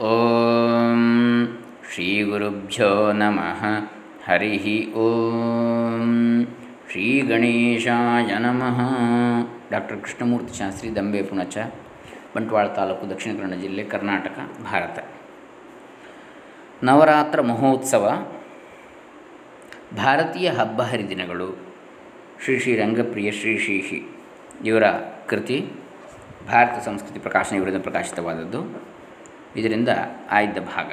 ಓಂ. ಶ್ರೀ ಗುರುಭ್ಯೋ ನಮಃ. ಹರಿ ಓಂ. ಶ್ರೀ ಗಣೇಶಾಯ ನಮಃ. ಡಾಕ್ಟರ್ ಕೃಷ್ಣಮೂರ್ತಿ ಶಾಸ್ತ್ರಿ ದಂಬೆ ಪುಣಚ, ಬಂಟ್ವಾಳ ತಾಲೂಕು ದಕ್ಷಿಣ ಕನ್ನಡ ಜಿಲ್ಲೆ ಕರ್ನಾಟಕ, ಭಾರತ. ನವರಾತ್ರ ಮಹೋತ್ಸವ. ಭಾರತೀಯ ಹಬ್ಬ ಹರಿದಿನಗಳು. ಶ್ರೀ ಶ್ರೀ ರಂಗಪ್ರಿಯ ಶ್ರೀ ಶ್ರೀ ಶ್ರೀ ಇವರ ಕೃತಿ. ಭಾರತ ಸಂಸ್ಕೃತಿ ಪ್ರಕಾಶನ ಇವರಿಂದ ಪ್ರಕಾಶಿತವಾದದ್ದು. ಇದರಿಂದ ಆಯ್ದ ಭಾಗ.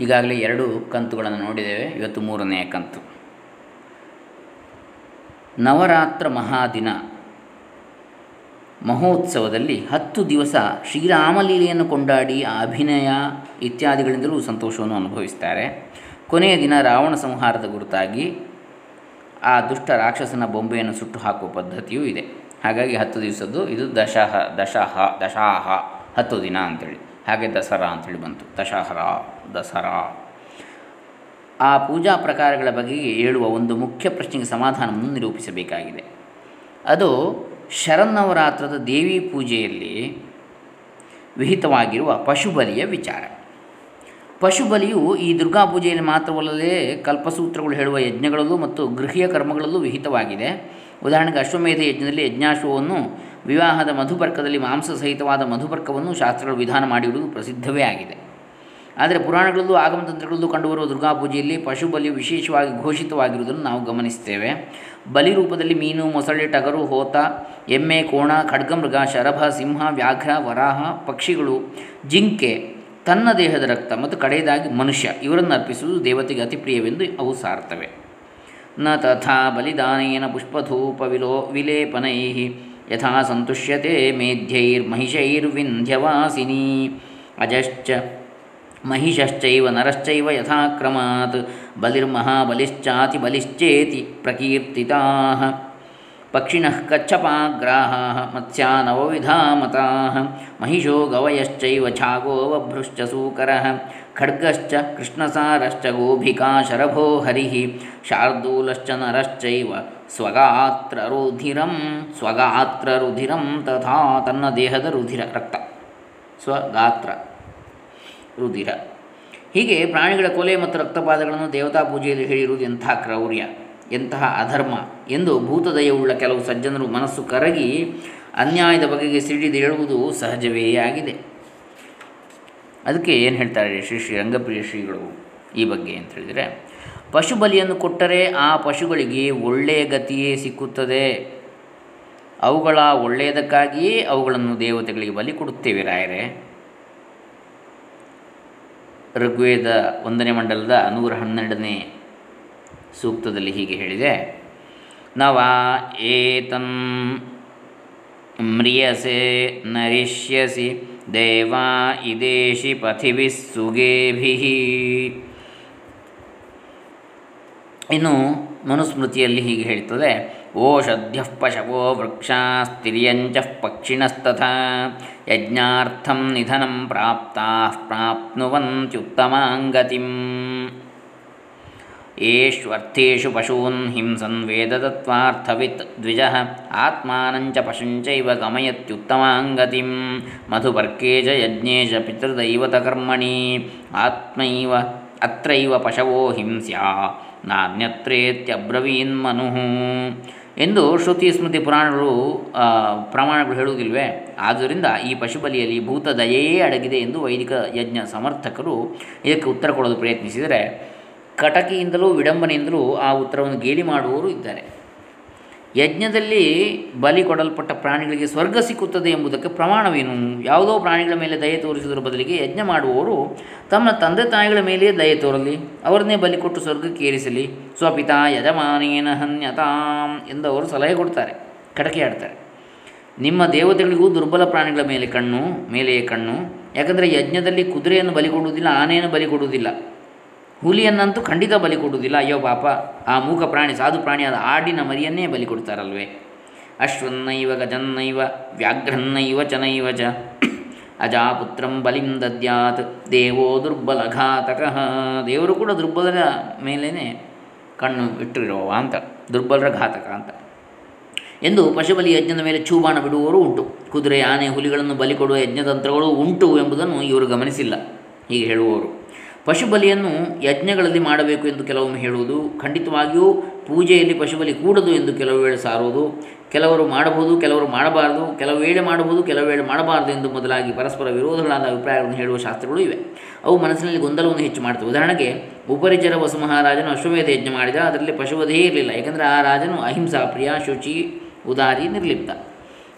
ಈಗಾಗಲೇ ಎರಡು ಕಂತುಗಳನ್ನು ನೋಡಿದ್ದೇವೆ, ಇವತ್ತು ಮೂರನೆಯ ಕಂತು. ನವರಾತ್ರ ಮಹಾದಿನ ಮಹೋತ್ಸವದಲ್ಲಿ ಹತ್ತು ದಿವಸ ಶ್ರೀರಾಮಲೀಲೆಯನ್ನು ಕೊಂಡಾಡಿ ಅಭಿನಯ ಇತ್ಯಾದಿಗಳಿಂದಲೂ ಸಂತೋಷವನ್ನು ಅನುಭವಿಸ್ತಾರೆ. ಕೊನೆಯ ದಿನ ರಾವಣ ಸಂಹಾರದ ಗುರುತಾಗಿ ಆ ದುಷ್ಟ ರಾಕ್ಷಸನ ಬೊಂಬೆಯನ್ನು ಸುಟ್ಟು ಹಾಕುವ ಪದ್ಧತಿಯೂ ಇದೆ. ಹಾಗಾಗಿ ಹತ್ತು ದಿವಸದ್ದು ಇದು ದಶಹ ದಶಹ, ದಶಾಹ. ಹತ್ತು ದಿನ ಅಂಥೇಳಿ ಹಾಗೆ ದಸರಾ ಅಂಥೇಳಿ ಬಂತು. ದಶಹರಾ, ದಸರಾ. ಆ ಪೂಜಾ ಪ್ರಕಾರಗಳ ಬಗೆಗೆ ಹೇಳುವ ಒಂದು ಮುಖ್ಯ ಪ್ರಶ್ನೆಗೆ ಸಮಾಧಾನವನ್ನು ನಿರೂಪಿಸಬೇಕಾಗಿದೆ. ಅದು ಶರನ್ನವರಾತ್ರದ ದೇವಿ ಪೂಜೆಯಲ್ಲಿ ವಿಹಿತವಾಗಿರುವ ಪಶುಬಲಿಯ ವಿಚಾರ. ಪಶುಬಲಿಯು ಈ ದುರ್ಗಾ ಪೂಜೆಯಲ್ಲಿ ಮಾತ್ರವಲ್ಲದೆ ಕಲ್ಪಸೂತ್ರಗಳು ಹೇಳುವ ಯಜ್ಞಗಳಲ್ಲೂ ಮತ್ತು ಗೃಹಿಯ ಕರ್ಮಗಳಲ್ಲೂ ವಿಹಿತವಾಗಿದೆ. ಉದಾಹರಣೆಗೆ ಅಶ್ವಮೇಧ ಯಜ್ಞದಲ್ಲಿ ಯಜ್ಞಾಶ್ವವನ್ನು ವಿವಾಹದ ಮಧುಪರ್ಕದಲ್ಲಿ ಮಾಂಸ ಸಹಿತವಾದ ಮಧುಪರ್ಕವನ್ನು ಶಾಸ್ತ್ರಗಳು ವಿಧಾನ ಮಾಡಿರುವುದು ಪ್ರಸಿದ್ಧವೇ ಆಗಿದೆ. ಆದರೆ ಪುರಾಣಗಳಲ್ಲೂ ಆಗಮತಂತ್ರಗಳಲ್ಲೂ ಕಂಡುಬರುವ ದುರ್ಗಾ ಪೂಜೆಯಲ್ಲಿ ಬಲಿ ವಿಶೇಷವಾಗಿ ಘೋಷಿತವಾಗಿರುವುದನ್ನು ನಾವು ಗಮನಿಸ್ತೇವೆ ಬಲಿ ರೂಪದಲ್ಲಿ ಮೀನು, ಮೊಸಳೆ, ಟಗರು, ಹೋತ, ಎಮ್ಮೆ, ಕೋಣ, ಖಡ್ಗಮೃಗ, ಶರಭ, ಸಿಂಹ, ವ್ಯಾಘ್ರ, ವರಾಹ, ಪಕ್ಷಿಗಳು, ಜಿಂಕೆ, ತನ್ನ ದೇಹದ ರಕ್ತ ಮತ್ತು ಕಡೆಯದಾಗಿ ಮನುಷ್ಯ ಇವರನ್ನು ಅರ್ಪಿಸುವುದು ದೇವತೆಗೆ ಅತಿ ಪ್ರಿಯವೆಂದು ಅವು ಸಾರ್ತವೆ ನ ತಥಾ ಬಲಿದಾನೇನ ಪುಷ್ಪಧೂಪ ವಿಲೋ ವಿಲೇಪನೈ. यथा सन्तुष्यते मेध्यैर्महिषैर्विन्ध्यवासिनी। अजश्च महिषश्चैव नरश्चैव यथाक्रमात्। बलिर्महाबलिश्चातिबलिश्चेति प्रकीर्तिताः। ಪಕ್ಷಿಣಃ ಕಚ್ಚಪಾಗ್ರಾಹ ಮತ್ಸ್ಯಾ ನವವಿಧಾ ಮಹಿಷೋ ಗವಯಶ್ಚೈವ ಛಾಗೋವಭೃಶ್ಚ ಸೂಕರಃ ಖಡ್ಗಶ್ಚ ಕೃಷ್ಣಸಾರಶ್ಚ ಗೋಭಿಕಾ ಶರಭೋ ಹರಿಃ ಶಾರ್ದೂಲಶ್ಚ ನರಶ್ಚೈವ ಸ್ವಗಾತ್ರ ರುಧಿರಂ ಸ್ವಗಾತ್ರ ರುಧಿರಂ ತಥಾ ತನ್ನ ದೇಹದ ರುಧಿರ ರಕ್ತ ಸ್ವಗಾತ್ರ ರುಧಿರ ಹೀಗೆ ಪ್ರಾಣಿಗಳ ಕೊಲೆ ಮತ್ತು ರಕ್ತಪಾತಗಳನ್ನು ದೇವತಾ ಪೂಜೆಯಲ್ಲಿ ಹೇಳಿರುವುದು ಎಂಥ ಕ್ರೌರ್ಯ? ಎಂತಹ ಅಧರ್ಮ ಎಂದು ಭೂತದಯವುಳ್ಳ ಕೆಲವು ಸಜ್ಜನರು ಮನಸ್ಸು ಕರಗಿ ಅನ್ಯಾಯದ ಬಗೆಗೆ ಸಿಡಿದೇಳುವುದು ಸಹಜವೇ ಆಗಿದೆ. ಅದಕ್ಕೆ ಏನು ಹೇಳ್ತಾರೆ ಶ್ರೀ ಶ್ರೀ ರಂಗಪ್ರಿಯ ಶ್ರೀಗಳು ಈ ಬಗ್ಗೆ ಅಂತ ಹೇಳಿದರೆ, ಪಶು ಬಲಿಯನ್ನು ಕೊಟ್ಟರೆ ಆ ಪಶುಗಳಿಗೆ ಒಳ್ಳೆಯ ಗತಿಯೇ ಸಿಕ್ಕುತ್ತದೆ. ಅವುಗಳ ಒಳ್ಳೆಯದಕ್ಕಾಗಿಯೇ ಅವುಗಳನ್ನು ದೇವತೆಗಳಿಗೆ ಬಲಿ ಕೊಡುತ್ತೇವೆ ರಾಯರೇ. ಋಗ್ವೇದ ಒಂದನೇ ಮಂಡಲದ ನೂರ ಹನ್ನೆರಡನೇ ಸೂಕ್ತದಲ್ಲಿ ಹೀಗೆ ಹೇಳಿದೆ. ನವಾ ಏತಂ ಮ್ರಿಯಸೆ ನರಿಷ್ಯಸಿ ದೇವಾ ಇದೇಶಿ ಪಥಿವಿ ಸುಗೇಭಿ ಇನ್ನು ಮನುಸ್ಮೃತಿಯಲ್ಲಿ ಹೀಗೆ ಹೇಳ್ತದೆ. ಓಷಧ್ಯ ಪಶವೋ ವೃಕ್ಷಾಸ್ತಿರ್ಯಂಚ ಪಕ್ಷಿಣಸ್ತಥಾ ಯಜ್ಞಾರ್ಥಂ ನಿಧನಂ ಪ್ರಾಪ್ತಾ ಪ್ರಾಪ್ನುವಂತ್ಯುತ್ತಮಾಂಗತಿಂ. ಏಷ್ವರ್ಥೇಷು ಪಶೂನ್ ಹಿಂಸನ್ ವೇದತತ್ವಾರ್ಥವಿತ್ ದ್ವಿಜ ಆತ್ಮಾನಂಚ ಪಶುಂಚೈವ ಗಮಯತ್ಯುತ್ತಮಾಂಗತಿಂ ಮಧುಪರ್ಕೆ ಚ ಯಜ್ಞೇಶ ಪಿತೃದೈವತಕರ್ಮಣಿ ಆತ್ಮೈವ ಅತ್ರೈವ ಪಶವೋ ಹಿಂಸ್ಯಾ ನಾನ್ಯತ್ರೇತ್ಯಬ್ರವೀನ್ಮನು ಎಂದು ಶ್ರುತಿ ಸ್ಮೃತಿ ಪುರಾಣಗಳು ಪ್ರಮಾಣಗಳು ಹೇಳುವುದಿಲ್ವೇ? ಆದ್ದರಿಂದ ಈ ಪಶುಬಲಿಯಲ್ಲಿ ಭೂತದಯೆಯೇ ಅಡಗಿದೆ ಎಂದು ವೈದಿಕ ಯಜ್ಞ ಸಮರ್ಥಕರು ಇದಕ್ಕೆ ಉತ್ತರ ಕೊಡಲು ಪ್ರಯತ್ನಿಸಿದರೆ ಕಟಕಿಯಿಂದಲೂ ವಿಡಂಬನೆಯಿಂದಲೂ ಆ ಉತ್ತರವನ್ನು ಗೇಲಿ ಮಾಡುವವರು ಇದ್ದಾರೆ. ಯಜ್ಞದಲ್ಲಿ ಬಲಿ ಕೊಡಲ್ಪಟ್ಟ ಪ್ರಾಣಿಗಳಿಗೆ ಸ್ವರ್ಗ ಸಿಕ್ಕುತ್ತದೆ ಎಂಬುದಕ್ಕೆ ಪ್ರಮಾಣವೇನು? ಯಾವುದೋ ಪ್ರಾಣಿಗಳ ಮೇಲೆ ದಯೆ ತೋರಿಸುವುದರ ಬದಲಿಗೆ ಯಜ್ಞ ಮಾಡುವವರು ತಮ್ಮ ತಂದೆ ತಾಯಿಗಳ ಮೇಲೆಯೇ ದಯೆ ತೋರಲಿ, ಅವರನ್ನೇ ಬಲಿ ಕೊಟ್ಟು ಸ್ವರ್ಗಕ್ಕೆ ಏರಿಸಲಿ. ಸ್ವಪಿತ ಯಜಮಾನೇನ ಹನ್ಯತಾಂ ಎಂದು ಅವರು ಸಲಹೆ ಕೊಡ್ತಾರೆ ಕಟಕಿ ಆಡ್ತಾರೆ ನಿಮ್ಮ ದೇವತೆಗಳಿಗೂ ದುರ್ಬಲ ಪ್ರಾಣಿಗಳ ಮೇಲೆ ಕಣ್ಣು, ಮೇಲೆಯೇ ಕಣ್ಣು. ಯಾಕಂದರೆ ಯಜ್ಞದಲ್ಲಿ ಕುದುರೆಯನ್ನು ಬಲಿ ಕೊಡುವುದಿಲ್ಲ, ಆನೆಯನ್ನು ಬಲಿ ಕೊಡುವುದಿಲ್ಲ. ಹುಲಿಯನ್ನಂತೂ ಖಂಡಿತ ಬಲಿ ಕೊಡುವುದಿಲ್ಲ. ಅಯ್ಯೋ ಪಾಪ, ಆ ಮೂಕ ಪ್ರಾಣಿ, ಸಾಧು ಪ್ರಾಣಿಯಾದ ಆಡಿನ ಮರಿಯನ್ನೇ ಬಲಿ ಕೊಡ್ತಾರಲ್ವೇ? ಅಶ್ವನ್ನೈವ ಗಜನ್ನೈವ, ವ್ಯಾಘ್ರನ್ನೈವ ಚನೈವ ಚ. ಅಜಾಪುತ್ರಂ ಬಲಿಂ ದದ್ಯಾತ್, ದೇವೋ ದುರ್ಬಲ ಘಾತಕ ದೇವರು ಕೂಡ ದುರ್ಬಲರ ಮೇಲೇ ಕಣ್ಣು ಇಟ್ಟಿರೋವ ಅಂತ, ದುರ್ಬಲರ ಘಾತಕ ಅಂತ. ಎಂದು ಪಶುಬಲಿ ಯಜ್ಞದ ಮೇಲೆ ಚೂಬಾಣ ಬಿಡುವವರು ಉಂಟು. ಕುದುರೆ, ಆನೆ, ಹುಲಿಗಳನ್ನು ಬಲಿ ಕೊಡುವ ಯಜ್ಞತಂತ್ರಗಳು ಉಂಟು ಎಂಬುದನ್ನು ಇವರು ಗಮನಿಸಿಲ್ಲ. ಹೀಗೆ ಹೇಳುವವರು. ಪಶುಬಲಿಯನ್ನು ಯಜ್ಞಗಳಲ್ಲಿ ಮಾಡಬೇಕು ಎಂದು ಕೆಲವೊಮ್ಮೆ ಹೇಳುವುದು, ಖಂಡಿತವಾಗಿಯೂ ಪೂಜೆಯಲ್ಲಿ ಪಶುಬಲಿ ಕೂಡದು ಎಂದು ಕೆಲವು ವೇಳೆ ಸಾರುವುದು. ಕೆಲವರು ಮಾಡಬಹುದು, ಕೆಲವರು ಮಾಡಬಾರದು, ಕೆಲವು ವೇಳೆ ಮಾಡಬಹುದು, ಕೆಲವು ವೇಳೆ ಮಾಡಬಾರದು ಎಂದು ಮೊದಲಾಗಿ ಪರಸ್ಪರ ವಿರೋಧಗಳಾದ ಅಭಿಪ್ರಾಯಗಳನ್ನು ಹೇಳುವ ಶಾಸ್ತ್ರಗಳು ಇವೆ. ಅವು ಮನಸ್ಸಿನಲ್ಲಿ ಗೊಂದಲವನ್ನು ಹೆಚ್ಚು ಮಾಡುತ್ತವೆ. ಉದಾಹರಣೆಗೆ ಉಪರಿಚರ ವಸು ಮಹಾರಾಜನು ಅಶ್ವಮೇಧ ಯಜ್ಞ ಮಾಡಿದ, ಅದರಲ್ಲಿ ಪಶುವಧೆಯೇ ಇರಲಿಲ್ಲ, ಏಕೆಂದರೆ ಆ ರಾಜನು ಅಹಿಂಸಾ, ಪ್ರಿಯ, ಶುಚಿ, ಉದಾರಿ, ನಿರ್ಲಿಪ್ತ.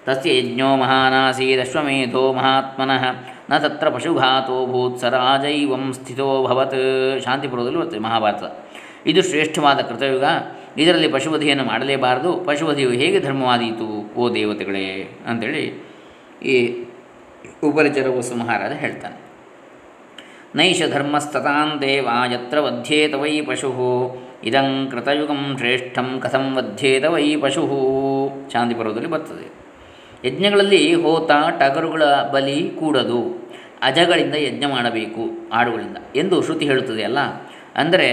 ತಸ್ಯ ಯಜ್ಞೋ ಮಹಾನಾಸೀದಶ್ವಮೇಧೋ ಮಹಾತ್ಮನಃ. ನ ತತ್ರ ಪಶುಘಾತೋ ಭೂತ್ ಸರಾಜೈವಂ ಸ್ಥಿತೋಭವತ್ ಶಾಂತಿಪುರದಲ್ಲಿ ಬರ್ತದೆ ಮಹಾಭಾರತ. ಇದು ಶ್ರೇಷ್ಠವಾದ ಕೃತಯುಗ. ಇದರಲ್ಲಿ ಪಶುವಧಿಯನ್ನು ಮಾಡಲೇಬಾರದು. ಪಶುವಧಿಯು ಹೇಗೆ ಧರ್ಮವಾದೀತು? ಓ ದೇವತೆಗಳೇ ಅಂಥೇಳಿ ಈ ಉಪರಿಚರ ವಸು ಮಹಾರಾಜ ಹೇಳ್ತಾನೆ. ನೈಷ ಧರ್ಮಸ್ತತಾನ್ ದೇವ ಯತ್ರ ವಧ್ಯೇತ ವೈ ಪಶು. ಇದಂ ಕೃತಯುಗಂ ಶ್ರೇಷ್ಠಂ ಕಥಂ ವಧ್ಯೇತ ವೈ ಪಶು. ಶಾಂತಿಪರ್ವದಲ್ಲಿ ಬರ್ತದೆ. ಯಜ್ಞಗಳಲ್ಲಿ ಹೋತ ಟಗರುಗಳ ಬಲಿ ಕೂಡದು. ಅಜಗಳಿಂದ ಯಜ್ಞ ಮಾಡಬೇಕು, ಆಡುಗಳಿಂದ ಎಂದು ಶ್ರುತಿ ಹೇಳುತ್ತದೆ ಅಲ್ಲ? ಅಂದರೆ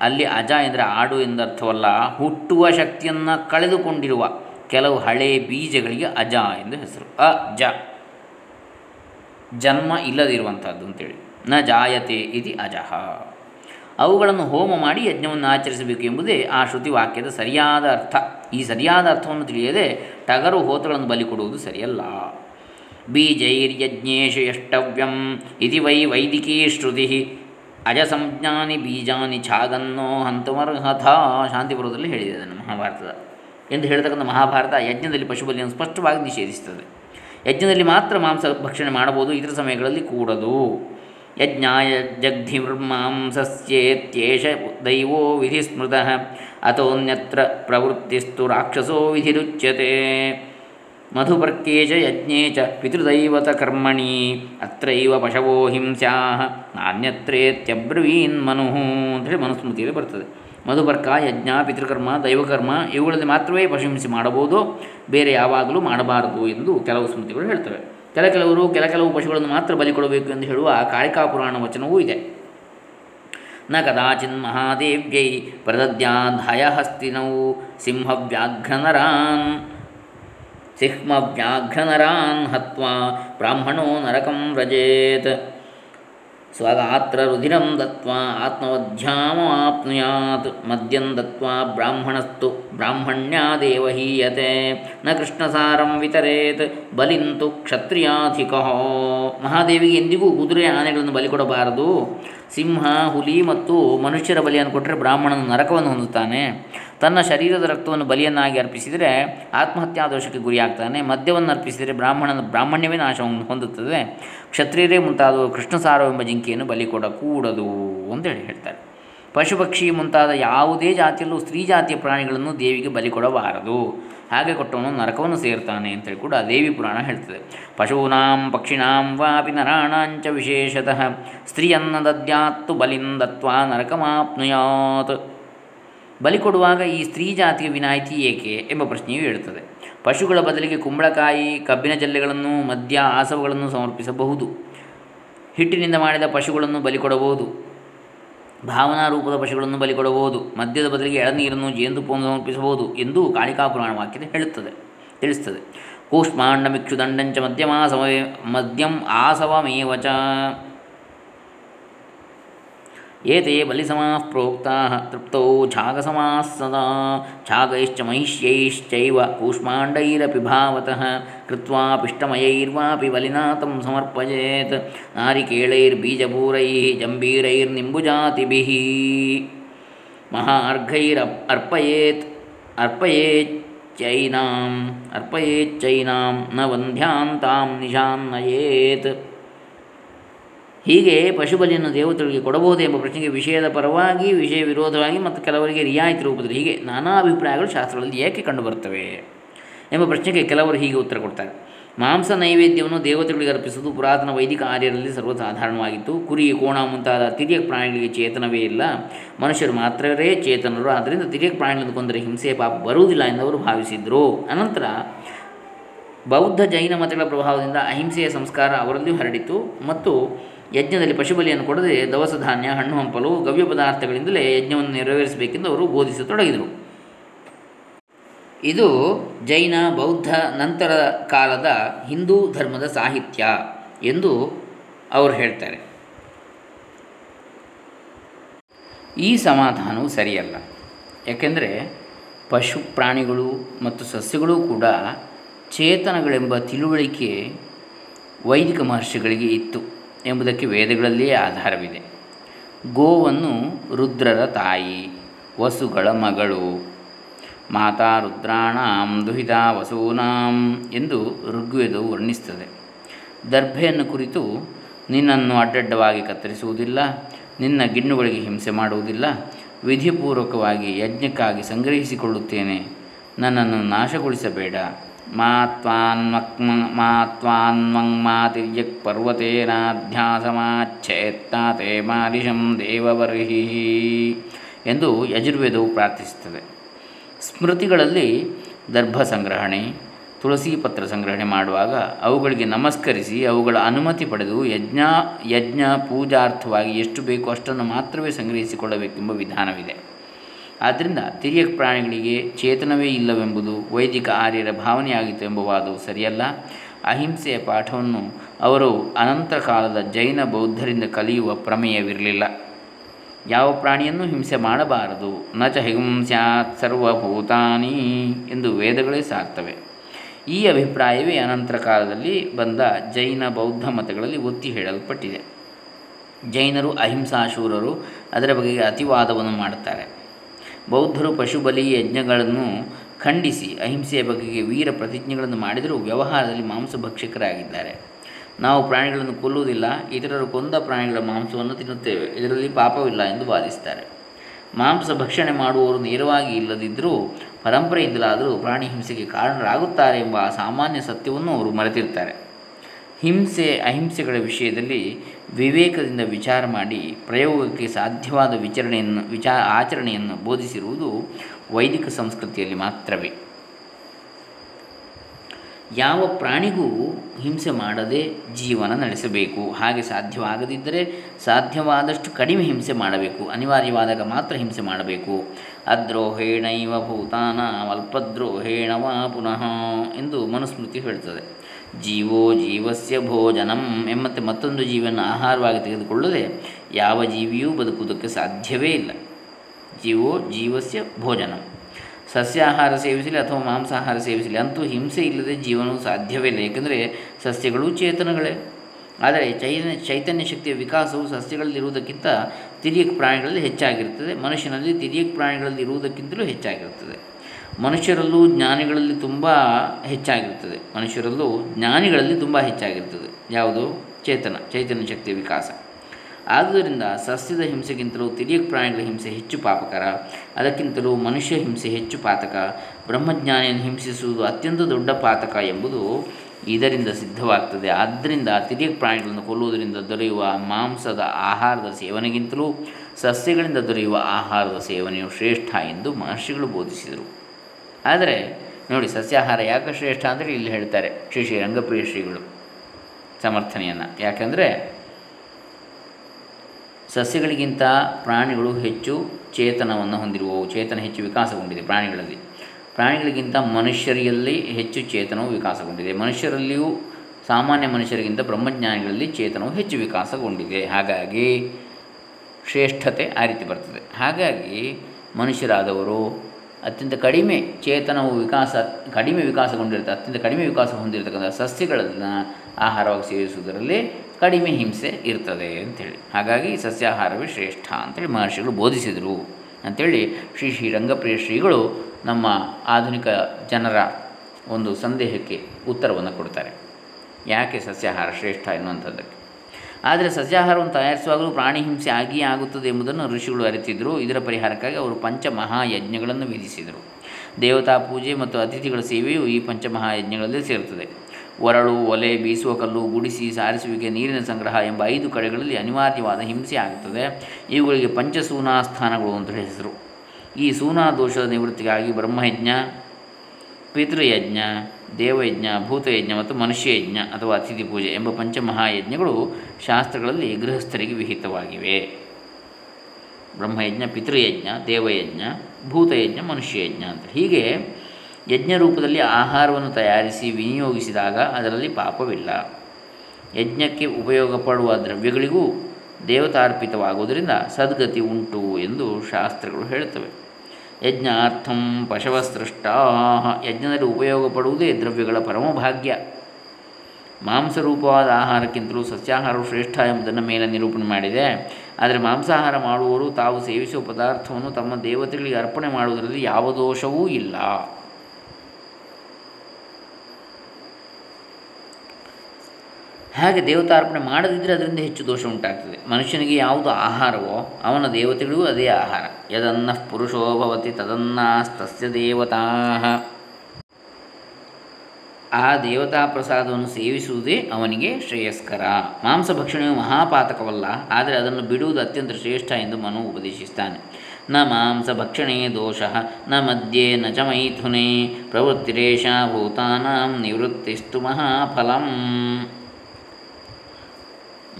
ಅಲ್ಲಿ ಅಜ ಎಂದರೆ ಆಡು ಎಂದರ್ಥವಲ್ಲ, ಹುಟ್ಟುವ ಶಕ್ತಿಯನ್ನು ಕಳೆದುಕೊಂಡಿರುವ ಕೆಲವು ಹಳೆ ಬೀಜಗಳಿಗೆ ಅಜ ಎಂದು ಹೆಸರು. ಅಜ. ಜನ್ಮ ಇಲ್ಲದಿರುವಂಥದ್ದು ಅಂತೇಳಿ. ನ ಜಾಯತೆ ಇದು ಅಜಃ. ಅವುಗಳನ್ನು ಹೋಮ ಮಾಡಿ ಯಜ್ಞವನ್ನು ಆಚರಿಸಬೇಕು ಎಂಬುದೇ ಆ ಶ್ರುತಿ ವಾಕ್ಯದ ಸರಿಯಾದ ಅರ್ಥ. ಈ ಸರಿಯಾದ ಅರ್ಥವನ್ನು ತಿಳಿಯದೆ ಟಗರು ಹೋತಗಳನ್ನು ಬಲಿ ಕೊಡುವುದು ಸರಿಯಲ್ಲ. ಬೀಜೈರ್ಯಜ್ಞೇಶು ಯಷ್ಟವ್ಯಂ ಇತಿ ವೈ ವೈದಿಕೀ ಶ್ರುತಿ. ಅಜಸಂಜ್ಞಾನಿ ಬೀಜಾನಿ ಛಾಗನ್ನೋ ಹಂತಮರ್ಹಥ. ಶಾಂತಿಪುರದಲ್ಲಿ ಹೇಳಿದೆ ಅದನ್ನು ಮಹಾಭಾರತದ. ಎಂದು ಹೇಳ್ತಕ್ಕಂಥ ಮಹಾಭಾರತ ಯಜ್ಞದಲ್ಲಿ ಪಶುಬಲಿಯನ್ನು ಸ್ಪಷ್ಟವಾಗಿ ನಿಷೇಧಿಸುತ್ತದೆ. ಯಜ್ಞದಲ್ಲಿ ಮಾತ್ರ ಮಾಂಸ ಭಕ್ಷಣೆ ಮಾಡಬಹುದು, ಇತರ ಸಮಯಗಳಲ್ಲಿ ಕೂಡದು. ಯಜ್ಞಾಯ ಜಗ್ಧಿರ್ಮಾಂಸಸ್ಯೇತ್ಯೇಷ ದೈವೋ ವಿಧಿ ಸ್ಮೃತ ಅಥೋನ್ಯತ್ರ ಪ್ರವೃತ್ತಿಸ್ತು ರಾಕ್ಷಸೋ ವಿಧಿರುಚ್ಯತೆ ಮಧುಪರ್ಕೆ ಚ ಯಜ್ಞೇ ಚ ಪಿತೃದೈವತ ಕರ್ಮಣಿ ಅತ್ರೈವ ಪಶವೋ ಹಿಂಸ್ಯಾ ನಾನ್ಯತ್ರೇತ್ಯಬ್ರವೀನ್ ಮನು ಅಂತೇಳಿ ಮನುಸ್ಮೃತಿಯಲ್ಲಿ ಬರ್ತದೆ। ಮಧುಪರ್ಕ, ಯಜ್ಞ, ಪಿತೃಕರ್ಮ, ದೈವಕರ್ಮ, ಇವುಗಳಲ್ಲಿ ಮಾತ್ರವೇ ಪಶುಹಿಂಸೆ ಮಾಡಬಹುದು, ಬೇರೆ ಯಾವಾಗಲೂ ಮಾಡಬಾರದು ಎಂದು ಕೆಲವು ಸ್ಮೃತಿಗಳು ಹೇಳ್ತವೆ. ಕೆಲ ಕೆಲವರು ಕೆಲ ಕೆಲವು ಪಶುಗಳನ್ನು ಮಾತ್ರ ಬಲಿ ಕೊಡಬೇಕು ಎಂದು ಹೇಳುವ ಕಾಳಿಕಾ ಪುರಾಣ ವಚನವೂ ಇದೆ. ನ ಕದಾಚಿನ್ ಮಹಾದೇವ್ಯೈ ಪ್ರದದ್ಯಾಧಯಹಸ್ತಿನೌ ಸಿಂಹವ್ಯಾಘ್ರನರಾನ್ ಸಿಂಹವ್ಯಾಘ್ರನರಾನ್ ಹತ್ವಾ ಬ್ರಾಹ್ಮಣೋ ನರಕಂ ವ್ರಜೇತ್. ಸ್ವಗಾತ್ರ ರುಧಿರಂ ದತ್ವಾ ಆತ್ಮವಧ್ಯಾಮಾಪ್ನುಯಾತ್. ಮದ್ಯಂ ದತ್ವಾ ಬ್ರಾಹ್ಮಣಸ್ತು ಬ್ರಾಹ್ಮಣ್ಯಾದೇವ ಹೀಯತೆ. ನ ಕೃಷ್ಣಸಾರಂ ವಿತರೇತ್, ಬಲಿಂತು ಕ್ಷತ್ರಿಯಾಧಿಕಃ. ಮಹಾದೇವಿಗೆ ಎಂದಿಗೂ ಕುದುರೆ ಆನೆಗಳನ್ನು ಬಲಿ ಕೊಡಬಾರದು. ಸಿಂಹ, ಹುಲಿ ಮತ್ತು ಮನುಷ್ಯರ ಬಲಿಯನ್ನು ಕೊಟ್ಟರೆ ಬ್ರಾಹ್ಮಣನು ನರಕವನ್ನು ಹೊಂದುತ್ತಾನೆ. ತನ್ನ ಶರೀರದ ರಕ್ತವನ್ನು ಬಲಿಯನ್ನಾಗಿ ಅರ್ಪಿಸಿದರೆ ಆತ್ಮಹತ್ಯಾ ದೋಷಕ್ಕೆ ಗುರಿಯಾಗ್ತಾನೆ. ಮದ್ಯವನ್ನು ಅರ್ಪಿಸಿದರೆ ಬ್ರಾಹ್ಮಣನ ಬ್ರಾಹ್ಮಣ್ಯವೇ ನಾಶವನ್ನು ಹೊಂದುತ್ತದೆ. ಕ್ಷತ್ರಿಯರೇ ಮುಂತಾದ ಕೃಷ್ಣಸಾರವೆಂಬ ಜಿಂಕೆಯನ್ನು ಬಲಿ ಕೊಡಕೂಡದು ಅಂತೇಳಿ ಹೇಳ್ತಾರೆ. ಪಶು ಪಕ್ಷಿ ಮುಂತಾದ ಯಾವುದೇ ಜಾತಿಯಲ್ಲೂ ಸ್ತ್ರೀ ಜಾತಿಯ ಪ್ರಾಣಿಗಳನ್ನು ದೇವಿಗೆ ಬಲಿ ಕೊಡಬಾರದು. ಹಾಗೆ ಕೊಟ್ಟವನು ನರಕವನ್ನು ಸೇರ್ತಾನೆ ಅಂತೇಳಿ ಕೂಡ ದೇವಿ ಪುರಾಣ ಹೇಳ್ತದೆ. ಪಶೂನಾಂ ಪಕ್ಷಿಣಾಂ ವಾಪಿ ನರಾಣಾಂಚ ವಿಶೇಷತಃ. ಸ್ತ್ರೀಯನ್ನ ದದ್ಯಾತ್ತು ಬಲಿಂದತ್ವ ನರಕಮಾಪ್ನುಯಾತ್. ಬಲಿ ಕೊಡುವಾಗ ಈ ಸ್ತ್ರೀ ಜಾತಿಯ ವಿನಾಯಿತಿ ಏಕೆ ಎಂಬ ಪ್ರಶ್ನೆಯೂ ಹೇಳುತ್ತದೆ ಪಶುಗಳ ಬದಲಿಗೆ ಕುಂಬಳಕಾಯಿ, ಕಬ್ಬಿನ ಜಲ್ಲೆಗಳನ್ನು, ಮದ್ಯ, ಆಸವಗಳನ್ನು ಸಮರ್ಪಿಸಬಹುದು. ಹಿಟ್ಟಿನಿಂದ ಮಾಡಿದ ಪಶುಗಳನ್ನು ಬಲಿ ಕೊಡಬಹುದು. ಭಾವನಾ ರೂಪದ ಪಶುಗಳನ್ನು ಬಲಿ ಕೊಡಬಹುದು. ಮದ್ಯದ ಬದಲಿಗೆ ಎಳನೀರನ್ನು, ಜೇನುತುಪ್ಪವನ್ನು ಸಮರ್ಪಿಸಬಹುದು ಎಂದು ಕಾಳಿಕಾ ಪುರಾಣ ಹೇಳುತ್ತದೆ, ತಿಳಿಸ್ತದೆ. ಕೂಷ್ಮಾಂಡಮಿಕ್ಷು ದಂಡಂಚ ಸಮಯ ಮದ್ಯಂ ಆಸವಮೇವ एते बलिसमाः प्रोक्ताः, तृप्तौ छागसमाः सदा। छागैश्च महिष्यैश्चैव कूष्माण्डैरपि भावतः कृत्वा पिष्टमयैर्वापि बलिना तं समर्पयेत्। नारिकेलैर्बीजभूरैः जम्बीरैर्निम्बुजातिभिः महार्घैरप् अर्पयेच्चैनाम् अर्पयेच्चैनां न वन्ध्यां तां निशान्नयेत्। ಹೀಗೆ ಪಶುಬಲಿಯನ್ನು ದೇವತೆಗಳಿಗೆ ಕೊಡಬಹುದೇ ಎಂಬ ಪ್ರಶ್ನೆಗೆ ವಿಷಯದ ಪರವಾಗಿ, ವಿಷಯ ವಿರೋಧವಾಗಿ ಮತ್ತು ಕೆಲವರಿಗೆ ರಿಯಾಯಿತಿ ರೂಪದಲ್ಲಿ ಹೀಗೆ ನಾನಾ ಅಭಿಪ್ರಾಯಗಳು ಶಾಸ್ತ್ರಗಳಲ್ಲಿ ಏಕೆ ಕಂಡುಬರುತ್ತವೆ ಎಂಬ ಪ್ರಶ್ನೆಗೆ ಕೆಲವರು ಹೀಗೆ ಉತ್ತರ ಕೊಡ್ತಾರೆ. ಮಾಂಸ ನೈವೇದ್ಯವನ್ನು ದೇವತೆಗಳಿಗೆ ಅರ್ಪಿಸುವುದು ಪುರಾತನ ವೈದಿಕ ಆರ್ಯರಲ್ಲಿ ಸರ್ವಸಾಧಾರಣವಾಗಿತ್ತು. ಕುರಿ ಕೋಣ ಮುಂತಾದ ತಿರ್ಯಕ್ ಪ್ರಾಣಿಗಳಿಗೆ ಚೇತನವೇ ಇಲ್ಲ. ಮನುಷ್ಯರು ಮಾತ್ರವೇ ಚೇತನರು. ಆದ್ದರಿಂದ ತಿರ್ಯಕ್ ಪ್ರಾಣಿಗಳನ್ನು ಕೊಂದರೆ ಹಿಂಸೆಯ ಪಾಪ ಬರುವುದಿಲ್ಲ ಎಂದವರು ಭಾವಿಸಿದರು. ಅನಂತರ ಬೌದ್ಧ ಜೈನ ಮತಗಳ ಪ್ರಭಾವದಿಂದ ಅಹಿಂಸೆಯ ಸಂಸ್ಕಾರ ಅವರಲ್ಲಿಯೂ ಹರಡಿತು ಮತ್ತು ಯಜ್ಞದಲ್ಲಿ ಪಶುಬಲಿಯನ್ನು ಕೊಡದೆ ದವಸ ಧಾನ್ಯ, ಹಣ್ಣು ಹಂಪಲು, ಗವ್ಯ ಪದಾರ್ಥಗಳಿಂದಲೇ ಯಜ್ಞವನ್ನು ನೆರವೇರಿಸಬೇಕೆಂದು ಅವರು ಬೋಧಿಸತೊಡಗಿದರು ಇದು ಜೈನ, ಬೌದ್ಧ ನಂತರ ಕಾಲದ ಹಿಂದೂ ಧರ್ಮದ ಸಾಹಿತ್ಯ ಎಂದು ಅವರು ಹೇಳ್ತಾರೆ. ಈ ಸಮಾಧಾನವು ಸರಿಯಲ್ಲ. ಯಾಕೆಂದರೆ ಪಶು ಪ್ರಾಣಿಗಳು ಮತ್ತು ಸಸ್ಯಗಳು ಕೂಡ ಚೇತನಗಳೆಂಬ ತಿಳುವಳಿಕೆ ವೈದಿಕ ಮಹರ್ಷಿಗಳಿಗೆ ಇತ್ತು. ಎಂಬುದಕ್ಕೆ ವೇದಗಳಲ್ಲಿಯೇ ಆಧಾರವಿದೆ. ಗೋವನ್ನು ರುದ್ರರ ತಾಯಿ, ವಸುಗಳ ಮಗಳು, ಮಾತಾ ರುದ್ರಾಣಾಂ ದುಹಿತಾ ವಸೂನಾಂ ಎಂದು ಋಗ್ವೇದವು ವರ್ಣಿಸ್ತದೆ ದರ್ಭೆಯನ್ನು ಕುರಿತು ನಿನ್ನನ್ನು ಅಡ್ಡಡ್ಡವಾಗಿ ಕತ್ತರಿಸುವುದಿಲ್ಲ, ನಿನ್ನ ಗಿಣ್ಣುಗಳಿಗೆ ಹಿಂಸೆ ಮಾಡುವುದಿಲ್ಲ, ವಿಧಿಪೂರ್ವಕವಾಗಿ ಯಜ್ಞಕ್ಕಾಗಿ ಸಂಗ್ರಹಿಸಿಕೊಳ್ಳುತ್ತೇನೆ, ನನ್ನನ್ನು ನಾಶಗೊಳಿಸಬೇಡ. ಮಾತ್ವಾನ್ಮಕ್ ಮಾತ್ವಾನ್ಮಂಗ್ ಪರ್ವತೇನಾಧ್ಯಾಸಮಾಚ್ಛೇತ್ತಾತೆ ಮಾರಿಷಂ ದೇವಬರ್ಹಿ ಎಂದು ಯಜುರ್ವೇದವು ಪ್ರಾರ್ಥಿಸುತ್ತದೆ. ಸ್ಮೃತಿಗಳಲ್ಲಿ ದರ್ಭ ಸಂಗ್ರಹಣೆ, ತುಳಸಿ ಪತ್ರ ಸಂಗ್ರಹಣೆ ಮಾಡುವಾಗ ಅವುಗಳಿಗೆ ನಮಸ್ಕರಿಸಿ ಅವುಗಳ ಅನುಮತಿ ಪಡೆದು ಯಜ್ಞ ಯಜ್ಞ ಪೂಜಾರ್ಥವಾಗಿ ಎಷ್ಟು ಬೇಕೋ ಅಷ್ಟನ್ನು ಮಾತ್ರವೇ ಸಂಗ್ರಹಿಸಿಕೊಳ್ಳಬೇಕೆಂಬ ವಿಧಾನವಿದೆ. ಆದ್ದರಿಂದ ತಿರಿಯ ಪ್ರಾಣಿಗಳಿಗೆ ಚೇತನವೇ ಇಲ್ಲವೆಂಬುದು ವೈದಿಕ ಆರ್ಯರ ಭಾವನೆಯಾಗಿತ್ತು ಎಂಬ ವಾದವು ಸರಿಯಲ್ಲ. ಅಹಿಂಸೆಯ ಪಾಠವನ್ನು ಅವರು ಅನಂತ ಕಾಲದ ಜೈನ ಬೌದ್ಧರಿಂದ ಕಲಿಯುವ ಪ್ರಮೇಯವಿರಲಿಲ್ಲ. ಯಾವ ಪ್ರಾಣಿಯನ್ನು ಹಿಂಸೆ ಮಾಡಬಾರದು. ನ ಚ ಹಿಂಸ್ಯಾತ್ ಸರ್ವಭೂತಾನಿ ಎಂದು ವೇದಗಳೇ ಸಾರ್ತವೆ ಈ ಅಭಿಪ್ರಾಯವೇ ಅನಂತರ ಕಾಲದಲ್ಲಿ ಬಂದ ಜೈನ ಬೌದ್ಧ ಮತಗಳಲ್ಲಿ ಒತ್ತಿ ಹೇಳಲ್ಪಟ್ಟಿದೆ. ಜೈನರು ಅಹಿಂಸಾಶೂರರು ಅದರ ಬಗೆಗೆ ಅತಿವಾದವನ್ನು ಮಾಡುತ್ತಾರೆ. ಬೌದ್ಧರು ಪಶುಬಲಿ ಯಜ್ಞಗಳನ್ನು ಖಂಡಿಸಿ ಅಹಿಂಸೆಯ ಬಗೆಗೆ ವೀರ ಪ್ರತಿಜ್ಞೆಗಳನ್ನು ಮಾಡಿದರೂ ವ್ಯವಹಾರದಲ್ಲಿ ಮಾಂಸಭಕ್ಷಕರಾಗಿದ್ದಾರೆ ನಾವು ಪ್ರಾಣಿಗಳನ್ನು ಕೊಲ್ಲುವುದಿಲ್ಲ, ಇತರರು ಕೊಂದ ಪ್ರಾಣಿಗಳ ಮಾಂಸವನ್ನು ತಿನ್ನುತ್ತೇವೆ. ಇದರಲ್ಲಿ ಪಾಪವಿಲ್ಲ ಎಂದು ವಾದಿಸ್ತಾರೆ ಮಾಂಸ ಭಕ್ಷಣೆ ಮಾಡುವವರು ನೇರವಾಗಿ ಇಲ್ಲದಿದ್ದರೂ, ಪರಂಪರೆಯಿಂದಲಾದರೂ ಪ್ರಾಣಿ ಹಿಂಸೆಗೆ ಕಾರಣರಾಗುತ್ತಾರೆ ಎಂಬ ಸಾಮಾನ್ಯ ಸತ್ಯವನ್ನು ಅವರು ಮರೆತಿರ್ತಾರೆ ಹಿಂಸೆ, ಅಹಿಂಸೆಗಳ ವಿಷಯದಲ್ಲಿ ವಿವೇಕದಿಂದ ವಿಚಾರ ಮಾಡಿ ಪ್ರಯೋಗಕ್ಕೆ ಸಾಧ್ಯವಾದ ವಿಚಾರಣೆಯನ್ನು ವಿಚಾರ ಆಚರಣೆಯನ್ನು ಬೋಧಿಸಿರುವುದು ವೈದಿಕ ಸಂಸ್ಕೃತಿಯಲ್ಲಿ ಮಾತ್ರವೇ. ಯಾವ ಪ್ರಾಣಿಗೂ ಹಿಂಸೆ ಮಾಡದೆ ಜೀವನ ನಡೆಸಬೇಕು. ಹಾಗೆ ಸಾಧ್ಯವಾಗದಿದ್ದರೆ ಸಾಧ್ಯವಾದಷ್ಟು ಕಡಿಮೆ ಹಿಂಸೆ ಮಾಡಬೇಕು. ಅನಿವಾರ್ಯವಾದಾಗ ಮಾತ್ರ ಹಿಂಸೆ ಮಾಡಬೇಕು. ಅದ್ರೋಹೇಣೈವ ಭೂತಾನ, ಅಲ್ಪದ್ರೋಹೇಣವ ಪುನಃ ಎಂದು ಮನುಸ್ಮೃತಿ ಹೇಳ್ತದೆ. ಜೀವೋ ಜೀವಸ್ಯ ಭೋಜನಂ ಎಂಬಂತೆ ಮತ್ತೊಂದು ಜೀವನ ಆಹಾರವಾಗಿ ತೆಗೆದುಕೊಳ್ಳದೆ ಯಾವ ಜೀವಿಯೂ ಬದುಕುವುದಕ್ಕೆ ಸಾಧ್ಯವೇ ಇಲ್ಲ. ಜೀವೋ ಜೀವಸ್ಯ ಸಸ್ಯ ಸಸ್ಯಾಹಾರ ಸೇವಿಸಲಿ ಅಥವಾ ಮಾಂಸಾಹಾರ ಸೇವಿಸಲಿ ಅಂತೂ ಹಿಂಸೆ ಇಲ್ಲದೆ ಜೀವನವು ಸಾಧ್ಯವೇ ಇಲ್ಲ. ಏಕೆಂದರೆ ಸಸ್ಯಗಳು ಚೇತನಗಳೇ. ಆದರೆ ಚೈತನ್ಯ ಚೈತನ್ಯ ಶಕ್ತಿಯ ವಿಕಾಸವು ಸಸ್ಯಗಳಲ್ಲಿರುವುದಕ್ಕಿಂತ ತಿರಿಯಕ್ ಪ್ರಾಣಿಗಳಲ್ಲಿ ಹೆಚ್ಚಾಗಿರುತ್ತದೆ. ಮನುಷ್ಯನಲ್ಲಿ ತಿರಿಯಕ್ ಪ್ರಾಣಿಗಳಲ್ಲಿ ಇರುವುದಕ್ಕಿಂತಲೂ ಹೆಚ್ಚಾಗಿರುತ್ತದೆ. ಮನುಷ್ಯರಲ್ಲೂ ಜ್ಞಾನಿಗಳಲ್ಲಿ ತುಂಬ ಹೆಚ್ಚಾಗಿರುತ್ತದೆ ಮನುಷ್ಯರಲ್ಲೂ ಜ್ಞಾನಿಗಳಲ್ಲಿ ತುಂಬ ಹೆಚ್ಚಾಗಿರ್ತದೆ. ಯಾವುದು? ಚೇತನ, ಚೈತನ್ಯ ಶಕ್ತಿಯ ವಿಕಾಸ. ಆದುದರಿಂದ ಸಸ್ಯದ ಹಿಂಸೆಗಿಂತಲೂ ತಿರಿಯ ಪ್ರಾಣಿಗಳ ಹಿಂಸೆ ಹೆಚ್ಚು ಪಾಪಕರ, ಅದಕ್ಕಿಂತಲೂ ಮನುಷ್ಯ ಹಿಂಸೆ ಹೆಚ್ಚು ಪಾತಕ, ಬ್ರಹ್ಮಜ್ಞಾನಿಯನ್ನು ಹಿಂಸಿಸುವುದು ಅತ್ಯಂತ ದೊಡ್ಡ ಪಾತಕ ಎಂಬುದು ಇದರಿಂದ ಸಿದ್ಧವಾಗ್ತದೆ. ಆದ್ದರಿಂದ ತಿರಿಯ ಪ್ರಾಣಿಗಳನ್ನು ಕೊಲ್ಲುವುದರಿಂದ ದೊರೆಯುವ ಮಾಂಸದ ಆಹಾರದ ಸೇವನೆಗಿಂತಲೂ ಸಸ್ಯಗಳಿಂದ ದೊರೆಯುವ ಆಹಾರದ ಸೇವನೆಯು ಶ್ರೇಷ್ಠ ಎಂದು ಮಹರ್ಷಿಗಳು ಬೋಧಿಸಿದರು. ಆದರೆ ನೋಡಿ ಸಸ್ಯಾಹಾರ ಯಾಕೆ ಶ್ರೇಷ್ಠ ಅಂದರೆ ಇಲ್ಲಿ ಹೇಳ್ತಾರೆ ಶ್ರೀ ಶ್ರೀ ರಂಗಪ್ರಿಯ ಶ್ರೀಗಳು ಸಮರ್ಥನೆಯನ್ನು. ಯಾಕೆಂದರೆ ಸಸ್ಯಗಳಿಗಿಂತ ಪ್ರಾಣಿಗಳು ಹೆಚ್ಚು ಚೇತನವನ್ನು ಹೊಂದಿರುವವು, ಚೇತನ ಹೆಚ್ಚು ವಿಕಾಸಗೊಂಡಿದೆ ಪ್ರಾಣಿಗಳಲ್ಲಿ. ಪ್ರಾಣಿಗಳಿಗಿಂತ ಮನುಷ್ಯರಲ್ಲಿ ಹೆಚ್ಚು ಚೇತನವು ವಿಕಾಸಗೊಂಡಿದೆ. ಮನುಷ್ಯರಲ್ಲಿಯೂ, ಸಾಮಾನ್ಯ ಮನುಷ್ಯರಿಗಿಂತ ಬ್ರಹ್ಮಜ್ಞಾನಿಗಳಲ್ಲಿ ಚೇತನವು ಹೆಚ್ಚು ವಿಕಾಸಗೊಂಡಿದೆ. ಹಾಗಾಗಿ ಶ್ರೇಷ್ಠತೆ ಆ ರೀತಿ ಬರ್ತದೆ ಹಾಗಾಗಿ ಮನುಷ್ಯರಾದವರು ಅತ್ಯಂತ ಕಡಿಮೆ ಚೇತನವು ವಿಕಾಸ, ಕಡಿಮೆ ವಿಕಾಸಗೊಂಡಿರುತ್ತೆ ಅತ್ಯಂತ ಕಡಿಮೆ ವಿಕಾಸ ಹೊಂದಿರತಕ್ಕಂಥ ಸಸ್ಯಗಳನ್ನು ಆಹಾರವಾಗಿ ಸೇವಿಸುವುದರಲ್ಲಿ ಕಡಿಮೆ ಹಿಂಸೆ ಇರ್ತದೆ ಅಂಥೇಳಿ ಹಾಗಾಗಿ ಸಸ್ಯಾಹಾರವೇ ಶ್ರೇಷ್ಠ ಅಂತೇಳಿ ಮಹರ್ಷಿಗಳು ಬೋಧಿಸಿದರು. ಅಂಥೇಳಿ ಶ್ರೀ ಶ್ರೀ ರಂಗಪ್ರಿಯ ಶ್ರೀಗಳು ನಮ್ಮ ಆಧುನಿಕ ಜನರ ಒಂದು ಸಂದೇಹಕ್ಕೆ ಉತ್ತರವನ್ನು ಕೊಡ್ತಾರೆ. ಯಾಕೆ ಸಸ್ಯಾಹಾರ ಶ್ರೇಷ್ಠ ಎನ್ನುವಂಥದ್ದಕ್ಕೆ? ಆದರೆ ಸಸ್ಯಾಹಾರವನ್ನು ತಯಾರಿಸುವಾಗಲೂ ಪ್ರಾಣಿ ಹಿಂಸೆ ಆಗಿಯೇ ಆಗುತ್ತದೆ ಎಂಬುದನ್ನು ಋಷಿಗಳು ಅರಿತಿದ್ದರು ಇದರ ಪರಿಹಾರಕ್ಕಾಗಿ ಅವರು ಪಂಚಮಹಾಯಜ್ಞಗಳನ್ನು ವಿಧಿಸಿದರು. ದೇವತಾ ಪೂಜೆ ಮತ್ತು ಅತಿಥಿಗಳ ಸೇವೆಯು ಈ ಪಂಚಮಹಾಯಜ್ಞಗಳಲ್ಲಿ ಸೇರುತ್ತದೆ. ಒರಳು, ಒಲೆ, ಬೀಸುವ ಕಲ್ಲು, ಗುಡಿಸಿ, ಸಾರಿಸುವಿಕೆ, ನೀರಿನ ಸಂಗ್ರಹ ಎಂಬ ಐದು ಕಡೆಗಳಲ್ಲಿ ಅನಿವಾರ್ಯವಾದ ಹಿಂಸೆ ಆಗುತ್ತದೆ. ಇವುಗಳಿಗೆ ಪಂಚಸೂನಾ ಸ್ಥಾನಗಳು ಅಂತ ಹೆಸರು. ಈ ಸೂನಾ ದೋಷದ ನಿವೃತ್ತಿಗಾಗಿ ಬ್ರಹ್ಮಯಜ್ಞ ಪಿತೃಯಜ್ಞ, ದೇವಯಜ್ಞ, ಭೂತಯಜ್ಞ ಮತ್ತು ಮನುಷ್ಯಯಜ್ಞ ಅಥವಾ ಅತಿಥಿ ಪೂಜೆ ಎಂಬ ಪಂಚಮಹಾಯಜ್ಞಗಳು ಶಾಸ್ತ್ರಗಳಲ್ಲಿ ಗೃಹಸ್ಥರಿಗೆ ವಿಹಿತವಾಗಿವೆ. ಬ್ರಹ್ಮಯಜ್ಞ, ಪಿತೃಯಜ್ಞ, ದೇವಯಜ್ಞ, ಭೂತಯಜ್ಞ, ಮನುಷ್ಯಯಜ್ಞ ಅಂತ. ಹೀಗೆ ಯಜ್ಞ ರೂಪದಲ್ಲಿ ಆಹಾರವನ್ನು ತಯಾರಿಸಿ ವಿನಿಯೋಗಿಸಿದಾಗ ಅದರಲ್ಲಿ ಪಾಪವಿಲ್ಲ. ಯಜ್ಞಕ್ಕೆ ಉಪಯೋಗಪಡುವ ದ್ರವ್ಯಗಳಿಗೂ ದೇವತಾರ್ಪಿತವಾಗುವುದರಿಂದ ಸದ್ಗತಿ ಉಂಟು ಎಂದು ಶಾಸ್ತ್ರಗಳು ಹೇಳುತ್ತವೆ. ಯಜ್ಞಾರ್ಥಂ ಪಶವಸೃಷ್ಟಾ ಯಜ್ಞದಲ್ಲಿ ಉಪಯೋಗ ಪಡುವುದೇ ದ್ರವ್ಯಗಳ ಪರಮಭಾಗ್ಯ. ಮಾಂಸರೂಪವಾದ ಆಹಾರಕ್ಕಿಂತಲೂ ಸಸ್ಯಾಹಾರವು ಶ್ರೇಷ್ಠ ಎಂಬುದನ್ನು ಮೇಲೆ ನಿರೂಪಣೆ ಮಾಡಿದೆ. ಆದರೆ ಮಾಂಸಾಹಾರ ಮಾಡುವವರು ತಾವು ಸೇವಿಸುವ ಪದಾರ್ಥವನ್ನು ತಮ್ಮ ದೇವತೆಗಳಿಗೆ ಅರ್ಪಣೆ ಮಾಡುವುದರಲ್ಲಿ ಯಾವ ದೋಷವೂ ಇಲ್ಲ. ಹಾಗೆ ದೇವತಾರ್ಪಣೆ ಮಾಡದಿದ್ದರೆ ಅದರಿಂದ ಹೆಚ್ಚು ದೋಷ ಉಂಟಾಗ್ತದೆ. ಮನುಷ್ಯನಿಗೆ ಯಾವುದು ಆಹಾರವೋ ಅವನ ದೇವತೆಗಳಿಗೂ ಅದೇ ಆಹಾರ. ಯದನ್ನ ಪುರುಷೋ ಭವತಿ ತದನ್ನಾಸ್ತಸ್ಯ ದೇವತಾ. ಆ ದೇವತಾ ಪ್ರಸಾದವನ್ನು ಸೇವಿಸುವುದೇ ಅವನಿಗೆ ಶ್ರೇಯಸ್ಕರ. ಮಾಂಸ ಭಕ್ಷಣೆಯು ಮಹಾಪಾತಕವಲ್ಲ, ಆದರೆ ಅದನ್ನು ಬಿಡುವುದು ಅತ್ಯಂತ ಶ್ರೇಷ್ಠ ಎಂದು ಮನು ಉಪದೇಶಿಸ್ತಾನೆ. ನ ಮಾಂಸ ಭಕ್ಷಣೆ ದೋಷ, ನ ಮಧ್ಯೆ ನ ಚ ಮೈಥುನೆ ಪ್ರವೃತ್ತಿರೇಷ ಭೂತಾನಾಂ ನಿವೃತ್ತಿಸ್ತು ಮಹಾಫಲಂ.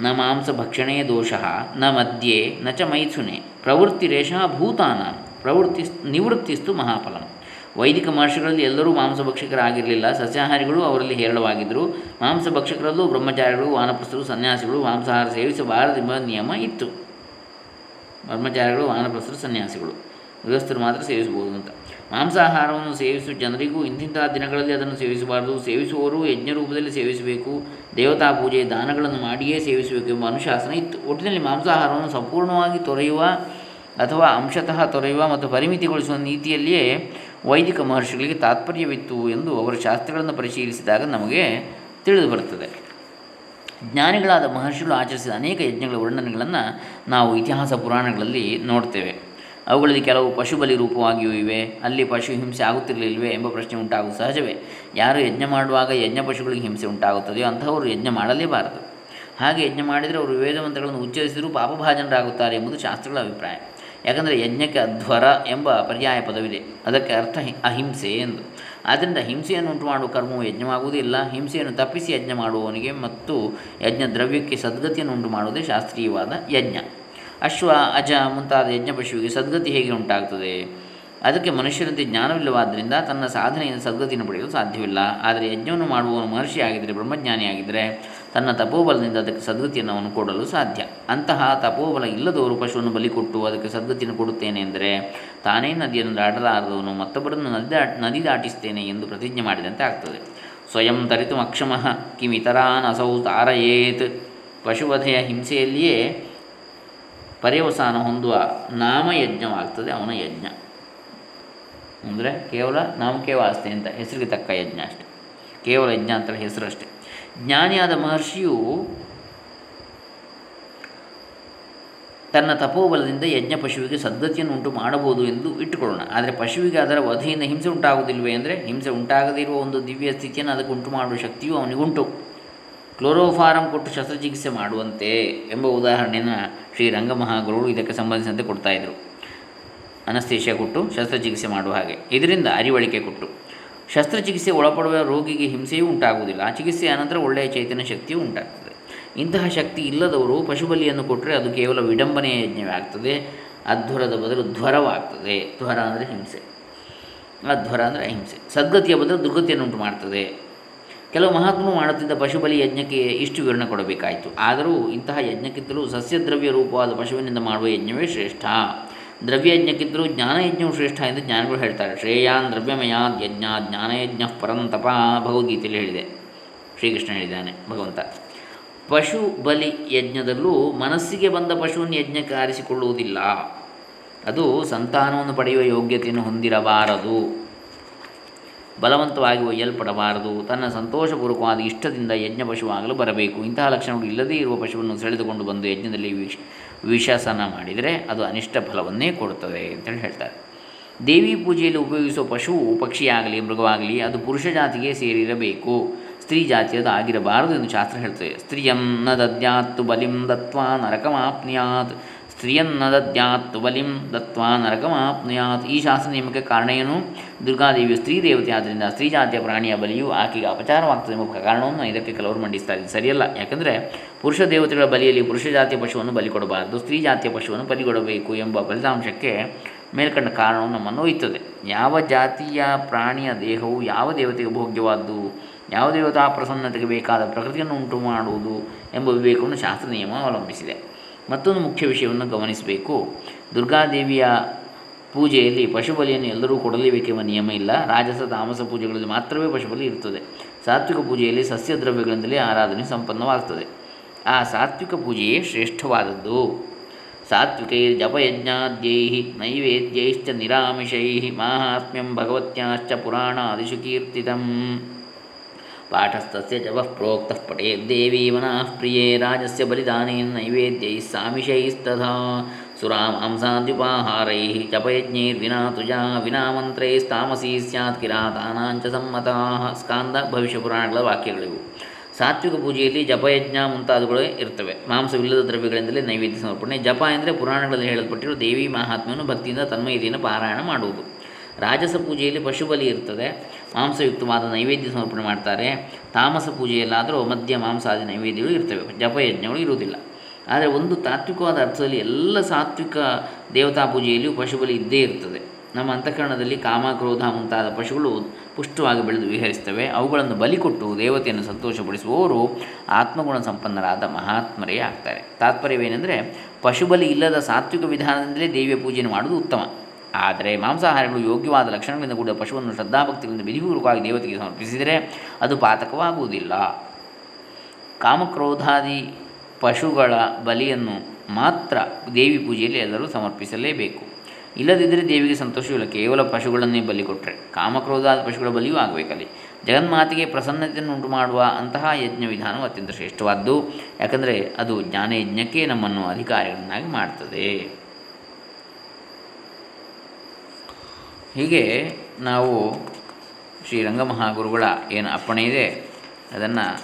ನ ಮಾಂಸ ಭಕ್ಷಣೆ ದೋಷ, ನ ಮಧ್ಯೆ, ನ ಚ ಮೈಥುನೆ, ಪ್ರವೃತ್ತಿರೇಷ ಭೂತಾನ ಪ್ರವೃತ್ತಿ ನಿವೃತ್ತಿಸ್ತು ಮಹಾಫಲಂ. ವೈದಿಕ ಮಹರ್ಷಿಗಳಲ್ಲಿ ಎಲ್ಲರೂ ಮಾಂಸಭಕ್ಷಕರಾಗಿರಲಿಲ್ಲ ಸಸ್ಯಾಹಾರಿಗಳು ಅವರಲ್ಲಿ ಹೇರಳವಾಗಿದ್ದರು. ಮಾಂಸಭಕ್ಷಕರಲ್ಲೂ ಬ್ರಹ್ಮಚಾರಿಗಳು, ವಾನಪ್ರಸ್ಥರು, ಸನ್ಯಾಸಿಗಳು, ಮಾಂಸಾಹಾರ ಸೇವಿಸಬಾರದೆಂಬ ನಿಯಮ ಇತ್ತು. ಬ್ರಹ್ಮಚಾರಿಗಳು, ವಾನಪ್ರಸ್ಥರು, ಸನ್ಯಾಸಿಗಳು, ಗೃಹಸ್ಥರು ಮಾತ್ರ ಸೇವಿಸಬಹುದು ಅಂತ. ಮಾಂಸಾಹಾರವನ್ನು ಸೇವಿಸುವ ಜನರಿಗೂ ಇಂತಿಂತಹ ದಿನಗಳಲ್ಲಿ ಅದನ್ನು ಸೇವಿಸಬಾರದು. ಸೇವಿಸುವವರು ಯಜ್ಞ ರೂಪದಲ್ಲಿ ಸೇವಿಸಬೇಕು. ದೇವತಾ ಪೂಜೆ ದಾನಗಳನ್ನು ಮಾಡಿಯೇ ಸೇವಿಸಬೇಕು ಎಂಬ ಅನುಶಾಸನ ಇತ್ತು. ಒಟ್ಟಿನಲ್ಲಿ ಮಾಂಸಾಹಾರವನ್ನು ಸಂಪೂರ್ಣವಾಗಿ ತೊರೆಯುವ ಅಥವಾ ಅಂಶತಃ ತೊರೆಯುವ ಮತ್ತು ಪರಿಮಿತಿಗೊಳಿಸುವ ನೀತಿಯಲ್ಲಿಯೇ ವೈದಿಕ ಮಹರ್ಷಿಗಳಿಗೆ ತಾತ್ಪರ್ಯವಿತ್ತು ಎಂದು ಅವರ ಶಾಸ್ತ್ರಗಳನ್ನು ಪರಿಶೀಲಿಸಿದಾಗ ನಮಗೆ ತಿಳಿದು ಬರುತ್ತದೆ ಜ್ಞಾನಿಗಳಾದ ಮಹರ್ಷಿಗಳು ಆಚರಿಸಿದ ಅನೇಕ ಯಜ್ಞಗಳ ವರ್ಣನೆಗಳನ್ನು ನಾವು ಇತಿಹಾಸ ಪುರಾಣಗಳಲ್ಲಿ ನೋಡ್ತೇವೆ. ಅವುಗಳಲ್ಲಿ ಕೆಲವು ಪಶುಬಲಿ ರೂಪವಾಗಿಯೂ ಇವೆ. ಅಲ್ಲಿ ಪಶು ಹಿಂಸೆ ಆಗುತ್ತಿರಲಿಲ್ವೇ ಎಂಬ ಪ್ರಶ್ನೆ ಉಂಟಾಗುವ ಸಹಜವೇ. ಯಾರು ಯಜ್ಞ ಮಾಡುವಾಗ ಯಜ್ಞ ಪಶುಗಳಿಗೆ ಹಿಂಸೆ ಉಂಟಾಗುತ್ತದೆಯೋ ಅಂತಹವರು ಯಜ್ಞ ಮಾಡಲೇಬಾರದು. ಹಾಗೆ ಯಜ್ಞ ಮಾಡಿದರೆ ಅವರು ವೇದಮಂತ್ರಗಳನ್ನು ಉಚ್ಚರಿಸಿದರೂ ಪಾಪಭಾಜನರಾಗುತ್ತಾರೆ ಎಂಬುದು ಶಾಸ್ತ್ರಗಳ ಅಭಿಪ್ರಾಯ. ಯಾಕಂದರೆ ಯಜ್ಞಕ್ಕೆ ಅಧ್ವರ ಎಂಬ ಪರ್ಯಾಯ ಪದವಿದೆ. ಅದಕ್ಕೆ ಅರ್ಥ ಅಹಿಂಸೆ ಎಂದು. ಆದ್ದರಿಂದ ಹಿಂಸೆಯನ್ನು ಉಂಟು ಮಾಡುವ ಕರ್ಮವು ಯಜ್ಞವಾಗುವುದಿಲ್ಲ. ಹಿಂಸೆಯನ್ನು ತಪ್ಪಿಸಿ ಯಜ್ಞ ಮಾಡುವವನಿಗೆ ಮತ್ತು ಯಜ್ಞ ದ್ರವ್ಯಕ್ಕೆ ಸದ್ಗತಿಯನ್ನು ಉಂಟು ಮಾಡುವುದೇ ಶಾಸ್ತ್ರೀಯವಾದ ಯಜ್ಞ. ಅಶ್ವ, ಅಜ ಮುಂತಾದ ಯಜ್ಞಪಶುವಿಗೆ ಸದ್ಗತಿ ಹೇಗೆ ಉಂಟಾಗ್ತದೆ? ಅದಕ್ಕೆ ಮನುಷ್ಯರಂತೆ ಜ್ಞಾನವಿಲ್ಲವಾದ್ದರಿಂದ ತನ್ನ ಸಾಧನೆಯಿಂದ ಸದ್ಗತಿಯನ್ನು ಪಡೆಯಲು ಸಾಧ್ಯವಿಲ್ಲ. ಆದರೆ ಯಜ್ಞವನ್ನು ಮಾಡುವವನು ಮಹರ್ಷಿ ಆಗಿದ್ದರೆ ಬ್ರಹ್ಮಜ್ಞಾನಿಯಾಗಿದ್ದರೆ ತನ್ನ ತಪೋಬಲದಿಂದ ಅದಕ್ಕೆ ಸದ್ಗತಿಯನ್ನು ಅವನು ಕೊಡಲು ಸಾಧ್ಯ. ಅಂತಹ ತಪೋಬಲ ಇಲ್ಲದವರು ಪಶುವನ್ನು ಬಲಿ ಕೊಟ್ಟು ಅದಕ್ಕೆ ಸದ್ಗತಿಯನ್ನು ಕೊಡುತ್ತೇನೆ ಎಂದರೆ ತಾನೇ ನದಿಯನ್ನು ದಾಟಲಾರದವನು, ಮತ್ತೊಬ್ಬರನ್ನು ನದಿ ದಾಟ್, ನದಿ ದಾಟಿಸ್ತೇನೆ ಎಂದು ಪ್ರತಿಜ್ಞೆ ಮಾಡಿದಂತೆ ಆಗ್ತದೆ. ಸ್ವಯಂ ತರಿತು ಅಕ್ಷಮಃ ಕಿಮಿತರಾನ್ ಅಸೌ ತಾರಯೇತ್. ಪಶುವಧೆಯ ಹಿಂಸೆಯಲ್ಲಿಯೇ ಪರ್ಯವಸಾನ ಹೊಂದುವ ನಾಮಯಜ್ಞವಾಗ್ತದೆ ಅವನ ಯಜ್ಞ. ಅಂದರೆ ಕೇವಲ ನಾಮಕೇ ಅಂತ ಹೆಸರಿಗೆ ತಕ್ಕ ಯಜ್ಞ ಅಷ್ಟೆ. ಕೇವಲ ಯಜ್ಞ ಅಂತ ಹೆಸರು ಜ್ಞಾನಿಯಾದ ಮಹರ್ಷಿಯು ತನ್ನ ತಪೋಬಲದಿಂದ ಯಜ್ಞ ಪಶುವಿಗೆ ಸದ್ಧತಿಯನ್ನು ಉಂಟು ಮಾಡಬಹುದು ಎಂದು ಇಟ್ಟುಕೊಳ್ಳೋಣ. ಆದರೆ ಪಶುವಿಗೆ ಅದರ ವಧೆಯಿಂದ ಹಿಂಸೆ ಉಂಟಾಗುವುದಿಲ್ಲವೇ? ಅಂದರೆ ಹಿಂಸೆ ಉಂಟಾಗದಿರುವ ಒಂದು ದಿವ್ಯ ಸ್ಥಿತಿಯನ್ನು ಅದಕ್ಕೆ ಉಂಟು ಮಾಡುವ ಶಕ್ತಿಯು ಅವನಿಗುಂಟು ಕ್ಲೋರೋಫಾರಂ ಕೊಟ್ಟು ಶಸ್ತ್ರಚಿಕಿತ್ಸೆ ಮಾಡುವಂತೆ ಎಂಬ ಉದಾಹರಣೆಯನ್ನು ಶ್ರೀ ರಂಗಮಹಾಗುರುಗಳು ಇದಕ್ಕೆ ಸಂಬಂಧಿಸಿದಂತೆ ಕೊಡ್ತಾಯಿದ್ರು ಅನಸ್ತೇಷ್ಯ ಕೊಟ್ಟು ಶಸ್ತ್ರಚಿಕಿತ್ಸೆ ಮಾಡುವ ಹಾಗೆ. ಇದರಿಂದ ಅರಿವಳಿಕೆ ಕೊಟ್ಟು. ಶಸ್ತ್ರಚಿಕಿತ್ಸೆ ಒಳಪಡುವ ರೋಗಿಗೆ ಹಿಂಸೆಯೂ ಉಂಟಾಗುವುದಿಲ್ಲ. ಆ ಚಿಕಿತ್ಸೆಯ ಅನಂತರ ಒಳ್ಳೆಯ ಚೈತನ್ಯ ಶಕ್ತಿಯೂ ಉಂಟಾಗ್ತದೆ. ಇಂತಹ ಶಕ್ತಿ ಇಲ್ಲದವರು ಪಶುಬಲಿಯನ್ನು ಕೊಟ್ಟರೆ ಅದು ಕೇವಲ ವಿಡಂಬನೆಯ ಯಜ್ಞವೇ ಆಗ್ತದೆ ಅಧ್ವರದ ಬದಲು ಧ್ವರವಾಗ್ತದೆ. ಧ್ವರ ಅಂದರೆ ಹಿಂಸೆ. ಅಧ್ವರ ಅಂದರೆ ಅಹಿಂಸೆ. ಸದ್ಗತಿಯ ಬದಲು ದುರ್ಗತಿಯನ್ನು ಕೆಲವು ಮಹಾತ್ಮರು ಮಾಡುತ್ತಿದ್ದ ಪಶುಬಲಿ ಯಜ್ಞಕ್ಕೆ ಇಷ್ಟು ವಿವರಣೆ ಕೊಡಬೇಕಾಯಿತು. ಆದರೂ ಇಂತಹ ಯಜ್ಞಕ್ಕಿಂತಲೂ ಸಸ್ಯದ್ರವ್ಯ ರೂಪವಾದ ಪಶುವಿನಿಂದ ಮಾಡುವ ಯಜ್ಞವೇ ಶ್ರೇಷ್ಠ. ದ್ರವ್ಯಯಜ್ಞಕ್ಕಿಂತಲೂ ಜ್ಞಾನಯಜ್ಞವು ಶ್ರೇಷ್ಠ ಎಂದು ಜ್ಞಾನಿಗಳು ಹೇಳ್ತಾರೆ. ಶ್ರೇಯಾನ್ ದ್ರವ್ಯಮಯಾದ್ ಯಜ್ಞ ಜ್ಞಾನಯಜ್ಞ ಪರಂತಪ ಭಗವದ್ಗೀತೆಯಲ್ಲಿ ಹೇಳಿದೆ. ಶ್ರೀಕೃಷ್ಣ ಹೇಳಿದ್ದಾನೆ, ಭಗವಂತ. ಪಶು ಬಲಿ ಯಜ್ಞದಲ್ಲೂ ಮನಸ್ಸಿಗೆ ಬಂದ ಪಶುವನ್ನು ಯಜ್ಞಕ್ಕೆ ಆರಿಸಿಕೊಳ್ಳುವುದಿಲ್ಲ. ಅದು ಸಂತಾನವನ್ನು ಪಡೆಯುವ ಯೋಗ್ಯತೆಯನ್ನು ಹೊಂದಿರಬಾರದು. ಬಲವಂತವಾಗಿ ಒಯ್ಯಲ್ಪಡಬಾರದು. ತನ್ನ ಸಂತೋಷಪೂರ್ವಕವಾದ ಇಷ್ಟದಿಂದ ಯಜ್ಞ ಪಶುವಾಗಲು ಬರಬೇಕು. ಇಂತಹ ಲಕ್ಷಣಗಳು ಇಲ್ಲದೇ ಇರುವ ಪಶುವನ್ನು ಸೆಳೆದುಕೊಂಡು ಬಂದು ಯಜ್ಞದಲ್ಲಿ ವಿಷ, ವಿಷಸನ ಮಾಡಿದರೆ ಅದು ಅನಿಷ್ಟ ಫಲವನ್ನೇ ಕೊಡುತ್ತದೆ ಅಂತೇಳಿ ಹೇಳ್ತಾರೆ. ದೇವಿ ಪೂಜೆಯಲ್ಲಿ ಉಪಯೋಗಿಸುವ ಪಶು ಪಕ್ಷಿಯಾಗಲಿ, ಮೃಗವಾಗಲಿ, ಅದು ಪುರುಷ ಜಾತಿಗೆ ಸೇರಿರಬೇಕು. ಸ್ತ್ರೀ ಜಾತಿಯದು ಆಗಿರಬಾರದು ಎಂದು ಶಾಸ್ತ್ರ ಹೇಳ್ತದೆ. ಸ್ತ್ರೀಯನ್ನ ದದ್ಯಾತ್ತು ಬಲಿಂ ದತ್ವಾ ನರಕಮಾಪ್ನಿಯಾತ್. ಸ್ತ್ರೀಯನ್ನ ದದ್ಯಾತ್ ಬಲಿಂ ದತ್ವಾ ನರಕಮಾಪ್ನುಯಾತ್. ಈ ಶಾಸ್ತ್ರ ನಿಯಮಕ್ಕೆ ಕಾರಣ ಏನು? ದುರ್ಗಾದೇವಿಯು ಸ್ತ್ರೀ ದೇವತೆ ಆದ್ದರಿಂದ ಸ್ತ್ರೀ ಜಾತಿಯ ಪ್ರಾಣಿಯ ಬಲಿಯು ಆಕೆಗೆ ಅಪಚಾರವಾಗ್ತದೆ ಎಂಬ ಕಾರಣವನ್ನು ಇದಕ್ಕೆ ಕೆಲವರು ಮಂಡಿಸ್ತಾ ಇದ್ದಾರೆ. ಸರಿಯಲ್ಲ. ಯಾಕಂದರೆ ಪುರುಷ ದೇವತೆಗಳ ಬಲಿಯಲ್ಲಿ ಪುರುಷ ಜಾತಿಯ ಪಶುವನ್ನು ಬಲಿ ಕೊಡಬಾರದು, ಸ್ತ್ರೀ ಜಾತಿಯ ಪಶುವನ್ನು ಬಲಿ ಕೊಡಬೇಕು ಎಂಬ ಫಲಿತಾಂಶಕ್ಕೆ ಮೇಲ್ಕಂಡ ಕಾರಣವು ನಮ್ಮನ್ನು ಒಯ್ತದೆ ಯಾವ ಜಾತಿಯ ಪ್ರಾಣಿಯ ದೇಹವು ಯಾವ ದೇವತೆಗೆ ಭೋಗ್ಯವಾದ್ದು, ಯಾವ ದೇವತಾ ಪ್ರಸನ್ನತೆಗೆ ಬೇಕಾದ ಪ್ರಕೃತಿಯನ್ನು ಉಂಟು ಮಾಡುವುದು ಎಂಬ ವಿವೇಕವನ್ನು ಶಾಸ್ತ್ರ ನಿಯಮ ಅವಲಂಬಿಸಿದೆ. ಮತ್ತೊಂದು ಮುಖ್ಯ ವಿಷಯವನ್ನು ಗಮನಿಸಬೇಕು. ದುರ್ಗಾದೇವಿಯ ಪೂಜೆಯಲ್ಲಿ ಪಶುಬಲಿಯನ್ನು ಎಲ್ಲರೂ ಕೊಡಲೇಬೇಕೆಂಬ ನಿಯಮ ಇಲ್ಲ. ರಾಜಸ ತಾಮಸ ಪೂಜೆಗಳಲ್ಲಿ ಮಾತ್ರವೇ ಪಶುಬಲಿ ಇರುತ್ತದೆ ಸಾತ್ವಿಕ ಪೂಜೆಯಲ್ಲಿ ಸಸ್ಯ ದ್ರವ್ಯಗಳಿಂದಲೇ ಆರಾಧನೆ ಸಂಪನ್ನವಾಗ್ತದೆ. ಆ ಸಾತ್ವಿಕ ಪೂಜೆಯೇ ಶ್ರೇಷ್ಠವಾದದ್ದು. ಸಾತ್ವಿಕೈ ಜಪಯಜ್ಞಾದ್ಯೈ ನೈವೇದ್ಯೈಶ್ಚ ನಿರಾಮಿಷೈ ಮಾಹಾತ್ಮ್ಯಂ ಭಗವತ್ಯಾಶ್ಚ ಪುರಾಣ ಕೀರ್ತಿತಂ. ಜಪಃ ಪ್ರೋಕ್ತಃ ಪಠೇದ್ದೇವಿ ಮನಃ ಪ್ರಿಯೇ ರಾಜಸ್ಯ ಬಲಿದಾನೇನ ನೈವೇದ್ಯೈ ಸಾಮಿಷೈಸ್ತಥಾ ಸುರಾಮಾಂಸಾದ್ಯುಪಾಹಾರೈಃ ಜಪಯಜ್ಞೈರ್ವಿನಾ ತುಜಾ ವಿನಾ ಮಂತ್ರೈಸ್ತಾಮಸೀ ಸ್ಯಾತ್ ಕಿರಾತಾನಾಂಚ ಸಮ್ಮತಾಃ ಸ್ಕಾಂದ ಭವಿಷ್ಯ ಪುರಾಣಗಳ ವಾಕ್ಯಗಳಿವು ಸಾತ್ವಿಕ ಪೂಜೆಯಲ್ಲಿ ಜಪಯಜ್ಞ ಮುಂತಾದವುಗಳೇ ಇರ್ತವೆ ಮಾಂಸವಿಲ್ಲದ ದ್ರವ್ಯಗಳಿಂದಲೇ ನೈವೇದ್ಯ ಸಮರ್ಪಣೆ. ಜಪ ಎಂದರೆ ಪುರಾಣಗಳಲ್ಲಿ ಹೇಳಲ್ಪಟ್ಟಿರುವ ದೇವಿ ಮಹಾತ್ಮೆಯನ್ನು ಭಕ್ತಿಯಿಂದ ತನ್ಮಯತೆಯನ್ನು ಪಾರಾಯಣ ಮಾಡುವುದು. ರಾಜಸ ಪೂಜೆಯಲ್ಲಿ ಪಶುಬಲಿ ಇರ್ತದೆ. ಮಾಂಸಯುಕ್ತವಾದ ನೈವೇದ್ಯ ಸಮರ್ಪಣೆ ಮಾಡ್ತಾರೆ. ತಾಮಸ ಪೂಜೆಯಲ್ಲಾದರೂ ಮದ್ಯ, ಮಾಂಸಾದಿ ನೈವೇದ್ಯಗಳು ಇರ್ತವೆ. ಜಪಯಜ್ಞಗಳು ಇರುವುದಿಲ್ಲ. ಆದರೆ ಒಂದು ತಾತ್ವಿಕವಾದ ಅರ್ಥದಲ್ಲಿ ಎಲ್ಲ ಸಾತ್ವಿಕ ದೇವತಾ ಪೂಜೆಯಲ್ಲಿಯೂ ಪಶುಬಲಿ ಇದ್ದೇ ಇರ್ತದೆ. ನಮ್ಮ ಅಂತಃಕರಣದಲ್ಲಿ ಕಾಮ ಕ್ರೋಧ ಮುಂತಾದ ಪಶುಗಳು ಪುಷ್ಟವಾಗಿ ಬೆಳೆದು ವಿಹರಿಸ್ತವೆ ಅವುಗಳನ್ನು ಬಲಿಕೊಟ್ಟು ದೇವತೆಯನ್ನು ಸಂತೋಷಪಡಿಸುವವರು ಆತ್ಮಗುಣ ಸಂಪನ್ನರಾದ ಮಹಾತ್ಮರೇ ಆಗ್ತಾರೆ. ತಾತ್ಪರ್ಯವೇನೆಂದರೆ ಪಶುಬಲಿ ಇಲ್ಲದ ಸಾತ್ವಿಕ ವಿಧಾನದಿಂದಲೇ ದೇವಿಯ ಪೂಜೆಯನ್ನು ಮಾಡುವುದು ಉತ್ತಮ. ಆದರೆ ಮಾಂಸಾಹಾರಗಳು ಯೋಗ್ಯವಾದ ಲಕ್ಷಣಗಳಿಂದ ಕೂಡ ಪಶುವನ್ನು ಶ್ರದ್ಧಾಭಕ್ತಿಗಳಿಂದ ವಿಧಿಪೂರ್ವಕವಾಗಿ ದೇವತೆಗೆ ಸಮರ್ಪಿಸಿದರೆ ಅದು ಪಾತಕವಾಗುವುದಿಲ್ಲ. ಕಾಮಕ್ರೋಧಾದಿ ಪಶುಗಳ ಬಲಿಯನ್ನು ಮಾತ್ರ ದೇವಿ ಪೂಜೆಯಲ್ಲಿ ಎಲ್ಲರೂ ಸಮರ್ಪಿಸಲೇಬೇಕು. ಇಲ್ಲದಿದ್ದರೆ ದೇವಿಗೆ ಸಂತೋಷವಿಲ್ಲ, ಕೇವಲ ಪಶುಗಳನ್ನೇ ಬಲಿ ಕೊಟ್ಟರೆ ಕಾಮಕ್ರೋಧಾದ ಪಶುಗಳ ಬಲಿಯೂ ಆಗಬೇಕಲ್ಲಿ. ಜಗನ್ಮಾತೆಗೆ ಪ್ರಸನ್ನತೆಯನ್ನು ಉಂಟು ಮಾಡುವ ಅಂತಹ ಯಜ್ಞ ವಿಧಾನವು ಅತ್ಯಂತ ಶ್ರೇಷ್ಠವಾದ್ದು. ಯಾಕಂದರೆ ಅದು ಜ್ಞಾನಯಜ್ಞಕ್ಕೆ ನಮ್ಮನ್ನು ಅಧಿಕಾರಿಗಳನ್ನಾಗಿ ಮಾಡ್ತದೆ. ಹೀಗೆ ನಾವು ಶ್ರೀರಂಗ ಮಹಾಗುರುಗಳ ಏನು ಅಪ್ಪಣೆ ಇದೆ, ಅದನ್ನು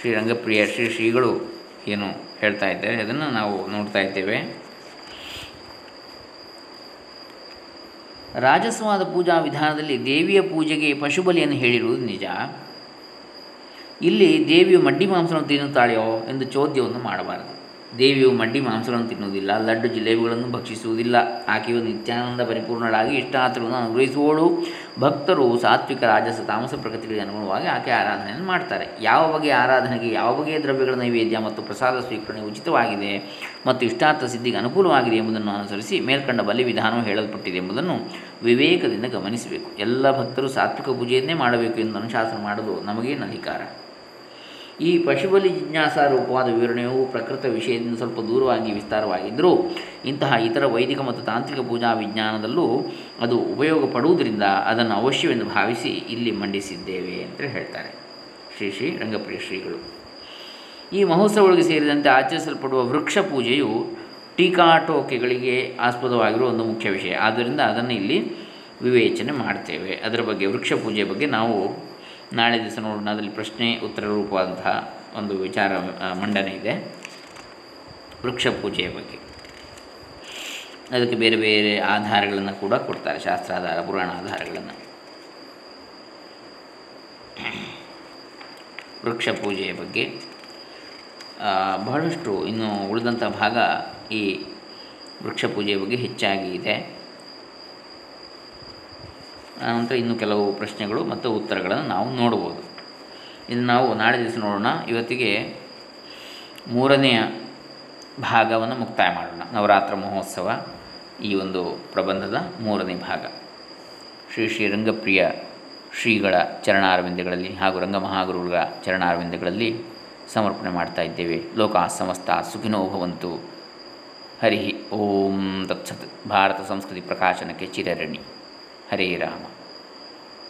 ಶ್ರೀರಂಗಪ್ರಿಯ ಶ್ರೀ ಶ್ರೀಗಳು ಏನು ಹೇಳ್ತಾ ಇದ್ದಾರೆ, ಅದನ್ನು ನಾವು ನೋಡ್ತಾ ಇದ್ದೇವೆ. ರಾಜಸವಾದ ಪೂಜಾ ವಿಧಾನದಲ್ಲಿ ದೇವಿಯ ಪೂಜೆಗೆ ಪಶುಬಲಿಯನ್ನು ಹೇಳಿರುವುದು ನಿಜ. ಇಲ್ಲಿ ದೇವಿಯು ಮಡ್ಡಿ ಮಾಂಸವನ್ನು ತಿನ್ನುತ್ತಾಳೆಯೋ ಎಂದು ಚೋದ್ಯವನ್ನು ಮಾಡಬಾರದು. ದೇವಿಯು ಮಡ್ಡಿ ಮಾಂಸಗಳನ್ನು ತಿನ್ನುವುದಿಲ್ಲ, ಲಡ್ಡು ಜಿಲೇಬಿಗಳನ್ನು ಭಕ್ಷಿಸುವುದಿಲ್ಲ. ಆಕೆಯು ನಿತ್ಯಾನಂದ ಪರಿಪೂರ್ಣಳಾಗಿ ಇಷ್ಟಾರ್ಥಗಳನ್ನು ಅನುಗ್ರಹಿಸುವಳು. ಭಕ್ತರು ಸಾತ್ವಿಕ, ರಾಜಸ, ತಾಮಸ ಪ್ರಕೃತಿಗಳಿಗೆ ಅನುಗುಣವಾಗಿ ಆಕೆ ಆರಾಧನೆಯನ್ನು ಮಾಡ್ತಾರೆ. ಯಾವ ಬಗೆಯ ಆರಾಧನೆಗೆ ಯಾವ ಬಗೆಯ ದ್ರವ್ಯಗಳ ನೈವೇದ್ಯ ಮತ್ತು ಪ್ರಸಾದ ಸ್ವೀಕರಣೆ ಉಚಿತವಾಗಿದೆ ಮತ್ತು ಇಷ್ಟಾರ್ಥ ಸಿದ್ಧಿಗೆ ಅನುಕೂಲವಾಗಿದೆ ಎಂಬುದನ್ನು ಅನುಸರಿಸಿ ಮೇಲ್ಕಂಡ ಬಲಿ ವಿಧಾನವು ಹೇಳಲ್ಪಟ್ಟಿದೆ ಎಂಬುದನ್ನು ವಿವೇಕದಿಂದ ಗಮನಿಸಬೇಕು. ಎಲ್ಲ ಭಕ್ತರು ಸಾತ್ವಿಕ ಪೂಜೆಯನ್ನೇ ಮಾಡಬೇಕು ಎಂದು ಅನುಶಾಸನ ಮಾಡಲು ನಮಗೇನು ಅಧಿಕಾರ ಈ ಪಶುಬಲಿ ಜಿಜ್ಞಾಸಾ ರೂಪವಾದ ವಿವರಣೆಯು ಪ್ರಕೃತ ವಿಷಯದಿಂದ ಸ್ವಲ್ಪ ದೂರವಾಗಿ ವಿಸ್ತಾರವಾಗಿದ್ದರೂ ಇಂತಹ ಇತರ ವೈದಿಕ ಮತ್ತು ತಾಂತ್ರಿಕ ಪೂಜಾ ವಿಜ್ಞಾನದಲ್ಲೂ ಅದು ಉಪಯೋಗ ಪಡುವುದರಿಂದ ಅದನ್ನು ಅವಶ್ಯವೆಂದು ಭಾವಿಸಿ ಇಲ್ಲಿ ಮಂಡಿಸಿದ್ದೇವೆ ಅಂತ ಹೇಳ್ತಾರೆ. ಶ್ರೀ ಶ್ರೀ ರಂಗಪ್ರಿಯ ಶ್ರೀಗಳು. ಈ ಮಹೋತ್ಸವಗಳಿಗೆ ಸೇರಿದಂತೆ ಆಚರಿಸಲ್ಪಡುವ ವೃಕ್ಷ ಪೂಜೆಯು ಟೀಕಾಟೋಕೆಗಳಿಗೆ ಆಸ್ಪದವಾಗಿರುವ ಒಂದು ಮುಖ್ಯ ವಿಷಯ. ಆದ್ದರಿಂದ ಅದನ್ನು ಇಲ್ಲಿ ವಿವೇಚನೆ ಮಾಡ್ತೇವೆ. ಅದರ ಬಗ್ಗೆ ವೃಕ್ಷ ಪೂಜೆಯ ಬಗ್ಗೆ ನಾವು ನಾಳೆ ದಿವಸ ನೋಡೋಣ. ಅದರಲ್ಲಿ ಪ್ರಶ್ನೆ, ಉತ್ತರ ರೂಪವಾದಂತಹ ಒಂದು ವಿಚಾರ ಮಂಡನೆ ಇದೆ. ವೃಕ್ಷ ಪೂಜೆಯ ಬಗ್ಗೆ. ಅದಕ್ಕೆ ಬೇರೆ ಬೇರೆ ಆಧಾರಗಳನ್ನು ಕೂಡ ಕೊಡ್ತಾರೆ. ಶಾಸ್ತ್ರಾಧಾರ ಪುರಾಣ ಆಧಾರಗಳನ್ನು ವೃಕ್ಷ ಪೂಜೆಯ ಬಗ್ಗೆ. ಬಹಳಷ್ಟು ಇನ್ನು ಉಳಿದಂಥ ಭಾಗ ಈ ವೃಕ್ಷ ಪೂಜೆಯ ಬಗ್ಗೆ ಹೆಚ್ಚಾಗಿ ಇದೆ. ಆನಂತರ ಇನ್ನು ಕೆಲವು ಪ್ರಶ್ನೆಗಳು ಮತ್ತು ಉತ್ತರಗಳನ್ನು ನಾವು ನೋಡ್ಬೋದು ಇನ್ನು ನಾವು ನಾಳೆ ದಿವಸ ನೋಡೋಣ. ಇವತ್ತಿಗೆ ಮೂರನೆಯ ಭಾಗವನ್ನು ಮುಕ್ತಾಯ ಮಾಡೋಣ. ನವರಾತ್ರ ಮಹೋತ್ಸವ ಈ ಒಂದು ಪ್ರಬಂಧದ ಮೂರನೇ ಭಾಗ. ಶ್ರೀ ಶ್ರೀ ರಂಗಪ್ರಿಯ ಶ್ರೀಗಳ ಚರಣಾರವಿಂದಗಳಲ್ಲಿ ಹಾಗೂ ರಂಗಮಹಾಗುರುಗಳ ಚರಣಾರವಿಂದಗಳಲ್ಲಿ ಸಮರ್ಪಣೆ ಮಾಡ್ತಾ ಇದ್ದೇವೆ. ಲೋಕ ಸಮಸ್ತ ಸುಖಿನೋ ಭವಂತು. ಹರಿ ಓಂ. ತತ್ಸತ್. ಭಾರತ ಸಂಸ್ಕೃತಿ ಪ್ರಕಾಶನಕ್ಕೆ ಚಿರರಣಿ ಹರೇ ರಾಮ.